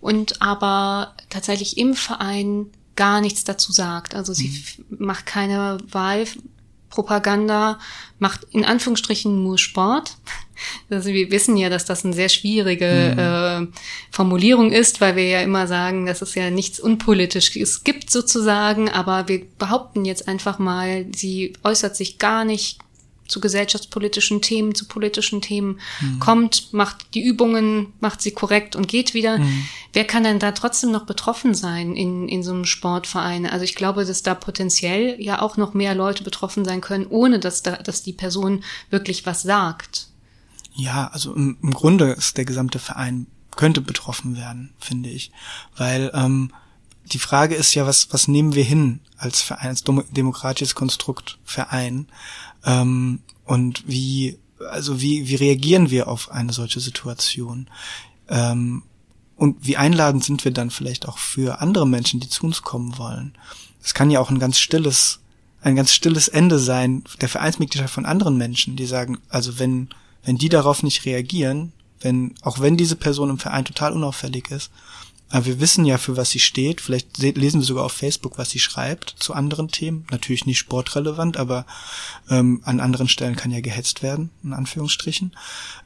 und aber tatsächlich im Verein gar nichts dazu sagt, also sie mhm. macht keine Wahlpropaganda, macht in Anführungsstrichen nur Sport. Also wir wissen ja, dass das eine sehr schwierige mhm. äh, Formulierung ist, weil wir ja immer sagen, dass es ja nichts Unpolitisches gibt sozusagen, aber wir behaupten jetzt einfach mal, sie äußert sich gar nicht zu gesellschaftspolitischen Themen, zu politischen Themen mhm. kommt, macht die Übungen, macht sie korrekt und geht wieder. Mhm. Wer kann denn da trotzdem noch betroffen sein in, in so einem Sportverein? Also ich glaube, dass da potenziell ja auch noch mehr Leute betroffen sein können, ohne dass da, dass die Person wirklich was sagt. Ja, also im, im Grunde ist der gesamte Verein könnte betroffen werden, finde ich, weil ähm, die Frage ist ja, was, was nehmen wir hin als Verein, als demokratisches Konstrukt Verein? Ähm, und wie, also wie, wie reagieren wir auf eine solche Situation? Ähm, und wie einladend sind wir dann vielleicht auch für andere Menschen, die zu uns kommen wollen? Es kann ja auch ein ganz stilles, ein ganz stilles Ende sein der Vereinsmitgliedschaft von anderen Menschen, die sagen, also wenn, wenn die darauf nicht reagieren, wenn, auch wenn diese Person im Verein total unauffällig ist, aber wir wissen ja, für was sie steht. Vielleicht lesen wir sogar auf Facebook, was sie schreibt zu anderen Themen. Natürlich nicht sportrelevant, aber ähm, an anderen Stellen kann ja gehetzt werden, in Anführungsstrichen.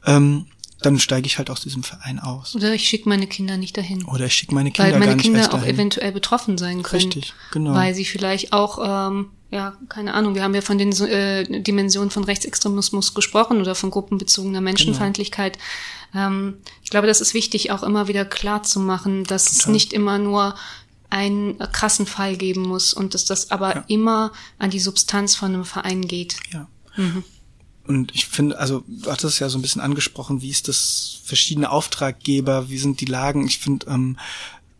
Ähm, dann steige ich halt aus diesem Verein aus. Oder ich schicke meine Kinder nicht dahin. Oder ich schicke meine Kinder Weil meine gar Kinder nicht auch dahin. eventuell betroffen sein können. Richtig, genau. Weil sie vielleicht auch, ähm, ja, keine Ahnung, wir haben ja von den äh, Dimensionen von Rechtsextremismus gesprochen oder von gruppenbezogener Menschenfeindlichkeit. Genau. Ähm, ich glaube, das ist wichtig, auch immer wieder klar zu machen, dass Total. es nicht immer nur einen krassen Fall geben muss und dass das aber ja. immer an die Substanz von einem Verein geht. Ja. Mhm. Und ich finde, also du hattest es ja so ein bisschen angesprochen, wie ist das verschiedene Auftraggeber, wie sind die Lagen. Ich finde, ähm,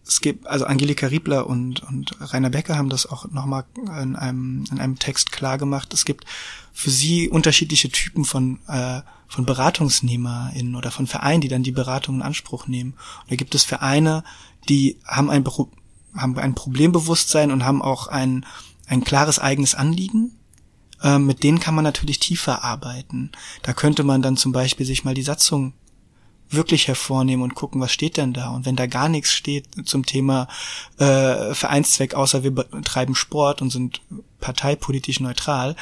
es gibt, also Angelika Riebler und, und Rainer Becker haben das auch nochmal in einem, in einem Text klar gemacht. Es gibt für sie unterschiedliche Typen von, äh, von BeratungsnehmerInnen oder von Vereinen, die dann die Beratung in Anspruch nehmen. Und da gibt es Vereine, die haben ein, haben ein Problembewusstsein und haben auch ein, ein klares eigenes Anliegen ähm, mit denen kann man natürlich tiefer arbeiten. Da könnte man dann zum Beispiel sich mal die Satzung wirklich hervornehmen und gucken, was steht denn da. Und wenn da gar nichts steht zum Thema äh, Vereinszweck, außer wir betreiben Sport und sind parteipolitisch neutral,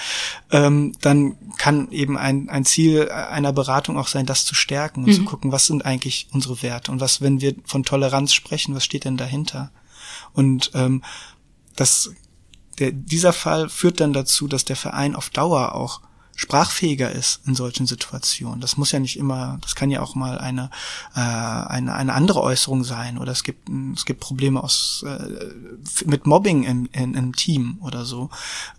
ähm, dann kann eben ein, ein Ziel einer Beratung auch sein, das zu stärken und mhm. zu gucken, was sind eigentlich unsere Werte und was, wenn wir von Toleranz sprechen, was steht denn dahinter? Und ähm, das der, dieser Fall führt dann dazu, dass der Verein auf Dauer auch sprachfähiger ist in solchen Situationen. Das muss ja nicht immer, das kann ja auch mal eine äh, eine, eine andere Äußerung sein oder es gibt es gibt Probleme aus äh, mit Mobbing im, in, im Team oder so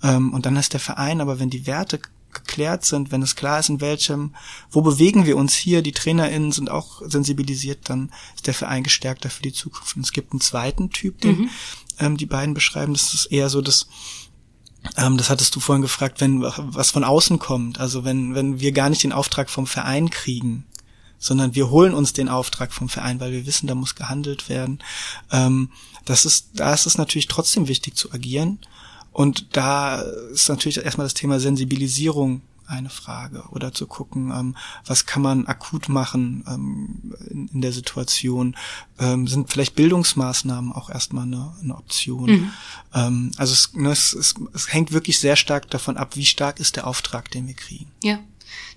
ähm, und dann ist der Verein, aber wenn die Werte geklärt sind, wenn es klar ist, in welchem, wo bewegen wir uns hier, die TrainerInnen sind auch sensibilisiert, dann ist der Verein gestärkter für die Zukunft. Und es gibt einen zweiten Typ, den, mhm ähm, die beiden beschreiben. Das ist eher so das, ähm, das hattest du vorhin gefragt, wenn was von außen kommt. Also wenn, wenn wir gar nicht den Auftrag vom Verein kriegen, sondern wir holen uns den Auftrag vom Verein, weil wir wissen, da muss gehandelt werden. Ähm, das ist, da ist es natürlich trotzdem wichtig zu agieren. Und da ist natürlich erstmal das Thema Sensibilisierung eine Frage oder zu gucken, ähm, was kann man akut machen ähm, in, in, der Situation. Ähm, sind vielleicht Bildungsmaßnahmen auch erstmal eine, eine Option. Mhm. Ähm, also es, ne, es, es, es hängt wirklich sehr stark davon ab, wie stark ist der Auftrag, den wir kriegen. Ja.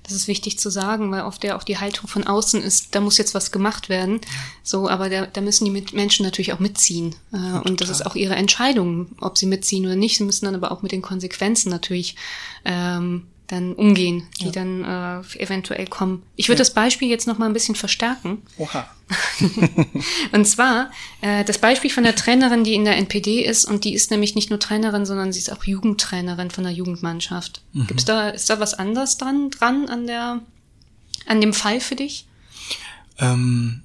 Das ist wichtig zu sagen, weil oft ja auch die Haltung von außen ist, da muss jetzt was gemacht werden. So, aber da, da müssen die Menschen natürlich auch mitziehen. Äh, ja, und das ist auch ihre Entscheidung, ob sie mitziehen oder nicht. Sie müssen dann aber auch mit den Konsequenzen natürlich ähm, dann umgehen, die ja. dann äh, eventuell kommen. Ich würde ja. das Beispiel jetzt noch mal ein bisschen verstärken. Oha. und zwar äh, das Beispiel von der Trainerin, die in der NPD ist und die ist nämlich nicht nur Trainerin, sondern sie ist auch Jugendtrainerin von der Jugendmannschaft. Mhm. Gibt's da ist da was anderes dran dran an der an dem Fall für dich? Ähm,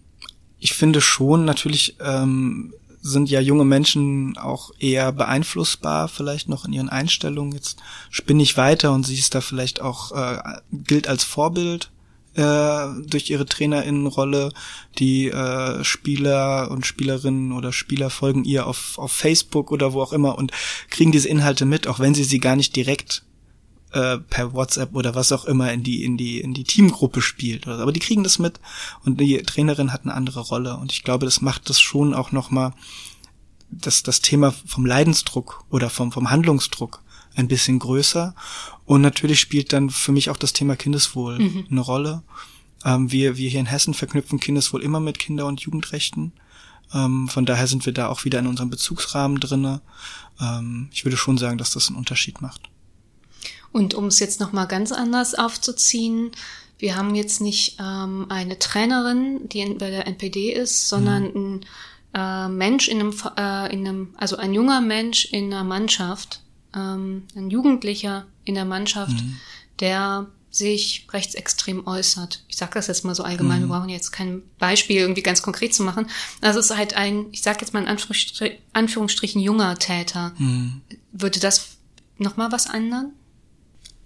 ich finde schon natürlich ähm, sind ja junge Menschen auch eher beeinflussbar, vielleicht noch in ihren Einstellungen. Jetzt spinne ich weiter und sie ist da vielleicht auch, äh, gilt als Vorbild äh, durch ihre Trainerinnenrolle. Die äh, Spieler und Spielerinnen oder Spieler folgen ihr auf, auf Facebook oder wo auch immer und kriegen diese Inhalte mit, auch wenn sie sie gar nicht direkt äh, per WhatsApp oder was auch immer in die in die in die Teamgruppe spielt so. aber die kriegen das mit und die Trainerin hat eine andere Rolle und ich glaube das macht das schon auch noch mal das das Thema vom Leidensdruck oder vom vom Handlungsdruck ein bisschen größer. Und natürlich spielt dann für mich auch das Thema Kindeswohl mhm. eine Rolle. Ähm, wir wir hier in Hessen verknüpfen Kindeswohl immer mit Kinder- und Jugendrechten. Ähm, von daher sind wir da auch wieder in unserem Bezugsrahmen drinne. Ähm, ich würde schon sagen dass das einen Unterschied macht und um es jetzt nochmal ganz anders aufzuziehen, wir haben jetzt nicht ähm, eine Trainerin, die in, bei der NPD ist, sondern mhm. ein äh, Mensch in einem, äh, in einem, also ein junger Mensch in einer Mannschaft, ähm, ein Jugendlicher in der Mannschaft, mhm. der sich rechtsextrem äußert. Ich sage das jetzt mal so allgemein, mhm. wir brauchen jetzt kein Beispiel irgendwie ganz konkret zu machen. Also es ist halt ein, ich sage jetzt mal in Anführungsstrichen, Anführungsstrichen junger Täter. Mhm. Würde das nochmal was ändern?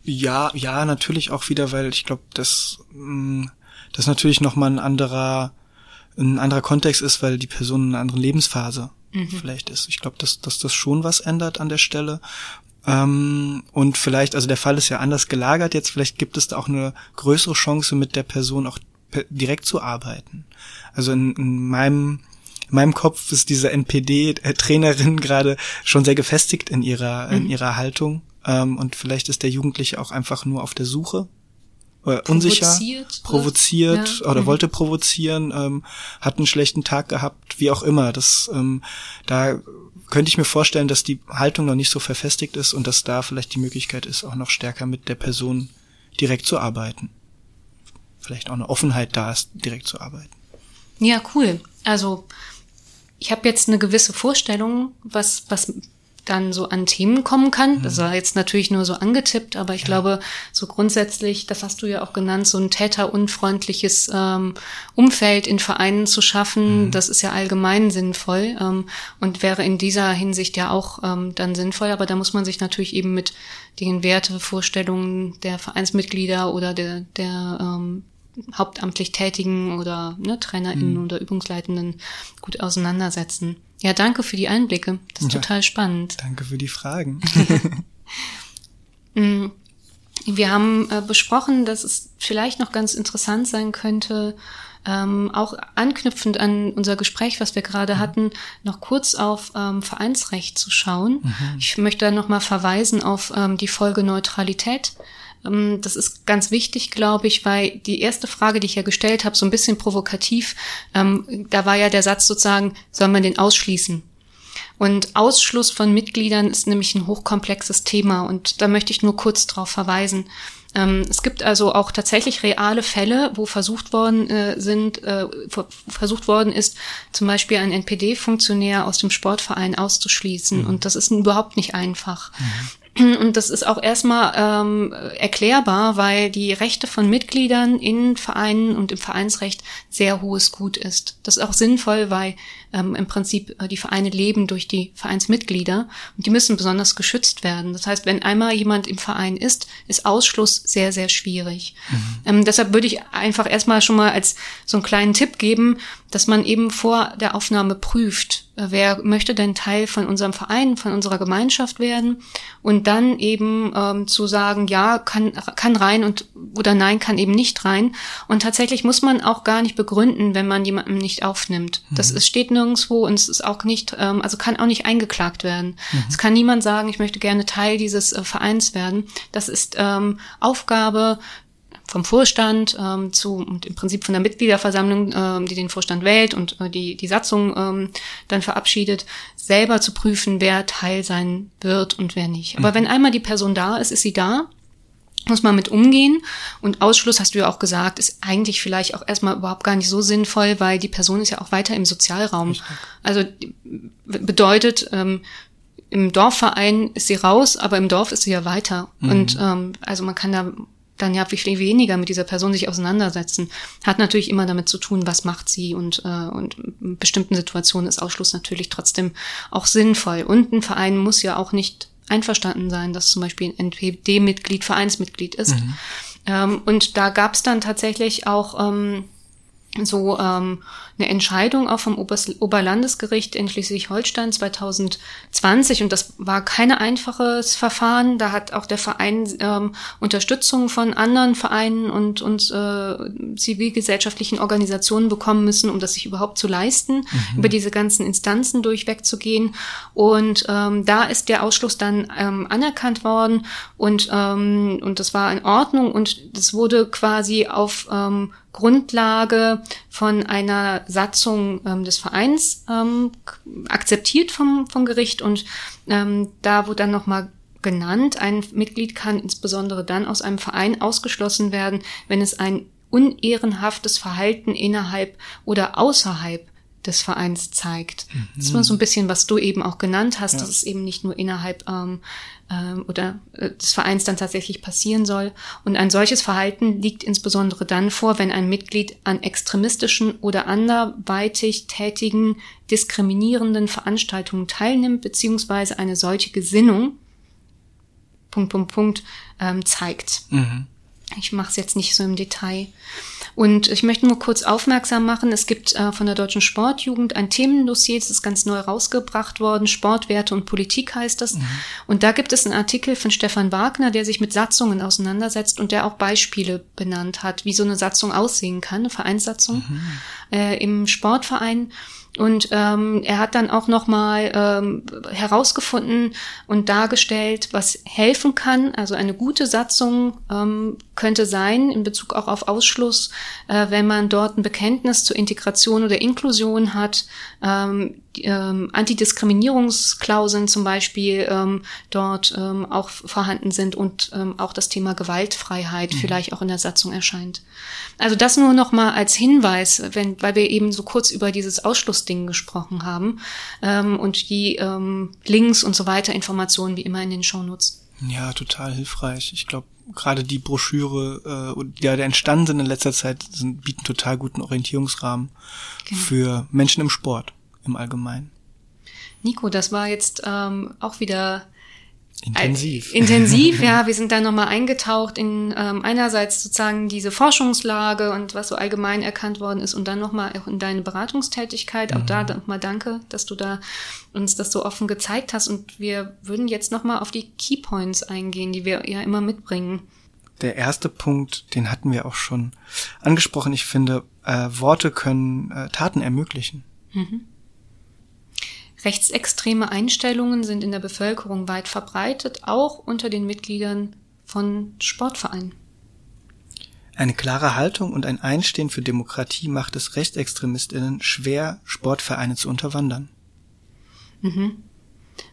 Ja, ja, natürlich auch wieder, weil ich glaube, dass mm, das natürlich nochmal ein anderer, ein anderer Kontext ist, weil die Person in einer anderen Lebensphase mhm. vielleicht ist. Ich glaube, dass, dass das schon was ändert an der Stelle. Ähm, und vielleicht, also der Fall ist ja anders gelagert jetzt, vielleicht gibt es da auch eine größere Chance, mit der Person auch direkt zu arbeiten. Also in, in meinem in meinem Kopf ist diese NPD-Trainerin gerade schon sehr gefestigt in ihrer, mhm. in ihrer Haltung ähm, und vielleicht ist der Jugendliche auch einfach nur auf der Suche äh, unsicher, provoziert, provoziert ja. oder mhm. wollte provozieren, ähm, hat einen schlechten Tag gehabt, wie auch immer. Das, ähm, da könnte ich mir vorstellen, dass die Haltung noch nicht so verfestigt ist und dass da vielleicht die Möglichkeit ist, auch noch stärker mit der Person direkt zu arbeiten. Vielleicht auch eine Offenheit da ist, direkt zu arbeiten. Ja, cool. Also ich habe jetzt eine gewisse Vorstellung, was, was dann so an Themen kommen kann. Das mhm. war jetzt natürlich nur so angetippt, aber ich ja. glaube, so grundsätzlich, das hast du ja auch genannt, so ein täterunfreundliches ähm, Umfeld in Vereinen zu schaffen, mhm. das ist ja allgemein sinnvoll ähm, und wäre in dieser Hinsicht ja auch ähm, dann sinnvoll. Aber da muss man sich natürlich eben mit den Wertevorstellungen der Vereinsmitglieder oder der, der ähm, hauptamtlich Tätigen oder ne, TrainerInnen mhm. oder Übungsleitenden gut auseinandersetzen. Ja, danke für die Einblicke. Das ist ja, total spannend. Danke für die Fragen. Mm, wir haben äh, besprochen, dass es vielleicht noch ganz interessant sein könnte, ähm, auch anknüpfend an unser Gespräch, was wir gerade mhm. hatten, noch kurz auf ähm, Vereinsrecht zu schauen. Mhm. Ich möchte da nochmal verweisen auf ähm, die Folge Neutralität, das ist ganz wichtig, glaube ich, weil die erste Frage, die ich ja gestellt habe, so ein bisschen provokativ, ähm, da war ja der Satz sozusagen, soll man den ausschließen? Und Ausschluss von Mitgliedern ist nämlich ein hochkomplexes Thema und da möchte ich nur kurz darauf verweisen. Ähm, es gibt also auch tatsächlich reale Fälle, wo versucht worden äh, sind, äh, versucht worden ist, zum Beispiel einen NPD-Funktionär aus dem Sportverein auszuschließen. Mhm. Und das ist überhaupt nicht einfach. Und das ist auch erstmal ähm, erklärbar, weil die Rechte von Mitgliedern in Vereinen und im Vereinsrecht sehr hohes Gut ist. Das ist auch sinnvoll, weil ähm, im Prinzip äh, die Vereine leben durch die Vereinsmitglieder und die müssen besonders geschützt werden. Das heißt, wenn einmal jemand im Verein ist, ist Ausschluss sehr, sehr schwierig. Mhm. Ähm, deshalb würde ich einfach erstmal schon mal als so einen kleinen Tipp geben, dass man eben vor der Aufnahme prüft, äh, wer möchte denn Teil von unserem Verein, von unserer Gemeinschaft werden und dann eben ähm, zu sagen, ja, kann, kann rein und oder nein, kann eben nicht rein. Und tatsächlich muss man auch gar nicht begründen, wenn man jemanden nicht aufnimmt. Mhm. Das ist, steht nirgendwo und es ist auch nicht, ähm, also kann auch nicht eingeklagt werden. Mhm. Es kann niemand sagen, ich möchte gerne Teil dieses äh, Vereins werden. Das ist ähm, Aufgabe vom Vorstand ähm, zu und im Prinzip von der Mitgliederversammlung, ähm, die den Vorstand wählt und äh, die die Satzung ähm, dann verabschiedet, selber zu prüfen, wer Teil sein wird und wer nicht. Aber mhm. wenn einmal die Person da ist, ist sie da muss man mit umgehen. Und Ausschluss, hast du ja auch gesagt, ist eigentlich vielleicht auch erstmal überhaupt gar nicht so sinnvoll, weil die Person ist ja auch weiter im Sozialraum. Richtig. Also bedeutet, ähm, im Dorfverein ist sie raus, aber im Dorf ist sie ja weiter. Mhm. Und ähm, also man kann da dann ja viel weniger mit dieser Person sich auseinandersetzen. Hat natürlich immer damit zu tun, was macht sie und, äh, und in bestimmten Situationen ist Ausschluss natürlich trotzdem auch sinnvoll. Und ein Verein muss ja auch nicht einverstanden sein, dass zum Beispiel ein NPD-Mitglied Vereinsmitglied ist. Mhm. Ähm, und da gab es dann tatsächlich auch ähm, so ähm, eine Entscheidung auch vom Obers Oberlandesgericht in Schleswig-Holstein 2020 und das war kein einfaches Verfahren. Da hat auch der Verein ähm, Unterstützung von anderen Vereinen und, und äh, zivilgesellschaftlichen Organisationen bekommen müssen, um das sich überhaupt zu leisten, mhm. über diese ganzen Instanzen durchwegzugehen. Und ähm, da ist der Ausschluss dann ähm, anerkannt worden und, ähm, und das war in Ordnung und das wurde quasi auf ähm, Grundlage von einer Satzung ähm, des Vereins ähm, akzeptiert vom, vom Gericht. Und ähm, da wurde dann nochmal genannt, ein Mitglied kann insbesondere dann aus einem Verein ausgeschlossen werden, wenn es ein unehrenhaftes Verhalten innerhalb oder außerhalb des Vereins zeigt. Mhm. Das war so ein bisschen, was du eben auch genannt hast, ja. dass es eben nicht nur innerhalb ähm, ähm, oder äh, des Vereins dann tatsächlich passieren soll. Und ein solches Verhalten liegt insbesondere dann vor, wenn ein Mitglied an extremistischen oder anderweitig tätigen diskriminierenden Veranstaltungen teilnimmt, beziehungsweise eine solche Gesinnung Punkt, Punkt, Punkt ähm, zeigt. Mhm. Ich mache es jetzt nicht so im Detail. Und ich möchte nur kurz aufmerksam machen, es gibt äh, von der Deutschen Sportjugend ein Themendossier, das ist ganz neu rausgebracht worden, Sportwerte und Politik heißt das. Mhm. Und da gibt es einen Artikel von Stefan Wagner, der sich mit Satzungen auseinandersetzt und der auch Beispiele benannt hat, wie so eine Satzung aussehen kann, eine Vereinssatzung mhm. äh, im Sportverein. Und ähm, er hat dann auch nochmal ähm, herausgefunden und dargestellt, was helfen kann. Also eine gute Satzung ähm, könnte sein in Bezug auch auf Ausschluss, äh, wenn man dort ein Bekenntnis zur Integration oder Inklusion hat, ähm, ähm, Antidiskriminierungsklauseln zum Beispiel ähm, dort ähm, auch vorhanden sind und ähm, auch das Thema Gewaltfreiheit mhm. vielleicht auch in der Satzung erscheint. Also das nur noch mal als Hinweis, wenn, weil wir eben so kurz über dieses Ausschlussding gesprochen haben ähm, und die ähm, Links und so weiter Informationen wie immer in den Shownotes. Ja, total hilfreich. Ich glaube, gerade die Broschüre, äh, die ja entstanden sind in letzter Zeit, sind, bieten total guten Orientierungsrahmen genau. für Menschen im Sport im Allgemeinen. Nico, das war jetzt ähm, auch wieder Intensiv. Äh, intensiv, ja. Wir sind da nochmal eingetaucht in ähm, einerseits sozusagen diese Forschungslage und was so allgemein erkannt worden ist und dann nochmal auch in deine Beratungstätigkeit. Mhm. Auch da nochmal danke, dass du da uns das so offen gezeigt hast. Und wir würden jetzt nochmal auf die Keypoints eingehen, die wir ja immer mitbringen. Der erste Punkt, den hatten wir auch schon angesprochen. Ich finde, äh, Worte können äh, Taten ermöglichen. Mhm. Rechtsextreme Einstellungen sind in der Bevölkerung weit verbreitet, auch unter den Mitgliedern von Sportvereinen. Eine klare Haltung und ein Einstehen für Demokratie macht es Rechtsextremistinnen schwer, Sportvereine zu unterwandern. Mhm.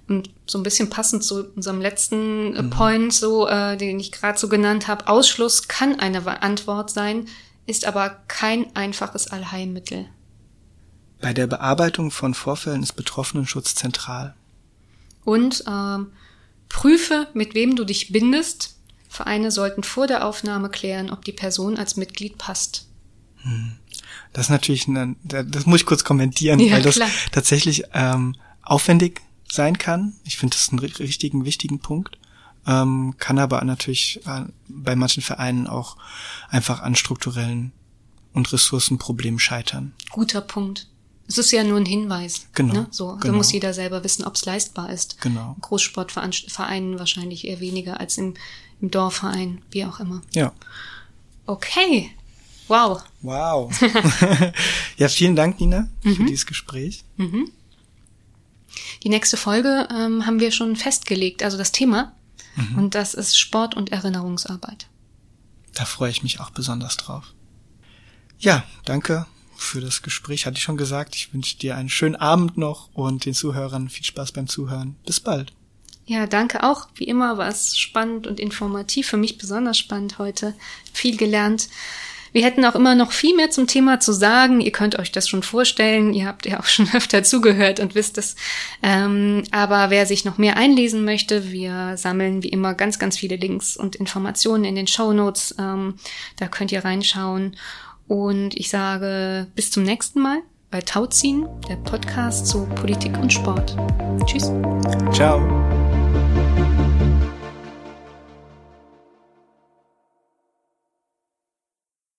Und so ein bisschen passend zu unserem letzten äh, mhm. Point, so äh, den ich gerade so genannt habe, Ausschluss kann eine Antwort sein, ist aber kein einfaches Allheilmittel. Bei der Bearbeitung von Vorfällen ist Betroffenenschutz zentral. Und ähm, prüfe, mit wem du dich bindest. Vereine sollten vor der Aufnahme klären, ob die Person als Mitglied passt. Hm. Das ist natürlich, eine, das muss ich kurz kommentieren, ja, weil das klar. tatsächlich ähm, aufwendig sein kann. Ich finde das einen richtigen, wichtigen Punkt. Ähm, kann aber natürlich äh, bei manchen Vereinen auch einfach an strukturellen und Ressourcenproblemen scheitern. Guter Punkt. Es ist ja nur ein Hinweis. Genau. Ne? So, genau. muss jeder selber wissen, ob es leistbar ist. Genau. Großsportvereinen wahrscheinlich eher weniger als im, im Dorfverein, wie auch immer. Ja. Okay. Wow. Wow. ja, vielen Dank, Nina, mhm. für dieses Gespräch. Mhm. Die nächste Folge ähm, haben wir schon festgelegt, also das Thema. Mhm. Und das ist Sport und Erinnerungsarbeit. Da freue ich mich auch besonders drauf. Ja, danke für das Gespräch. Hatte ich schon gesagt. Ich wünsche dir einen schönen Abend noch und den Zuhörern viel Spaß beim Zuhören. Bis bald. Ja, danke auch. Wie immer war es spannend und informativ. Für mich besonders spannend heute. Viel gelernt. Wir hätten auch immer noch viel mehr zum Thema zu sagen. Ihr könnt euch das schon vorstellen. Ihr habt ja auch schon öfter zugehört und wisst es. Ähm, aber wer sich noch mehr einlesen möchte, wir sammeln wie immer ganz, ganz viele Links und Informationen in den Show Notes. Ähm, da könnt ihr reinschauen. Und ich sage bis zum nächsten Mal bei Tauziehen, der Podcast zu Politik und Sport. Tschüss. Ciao.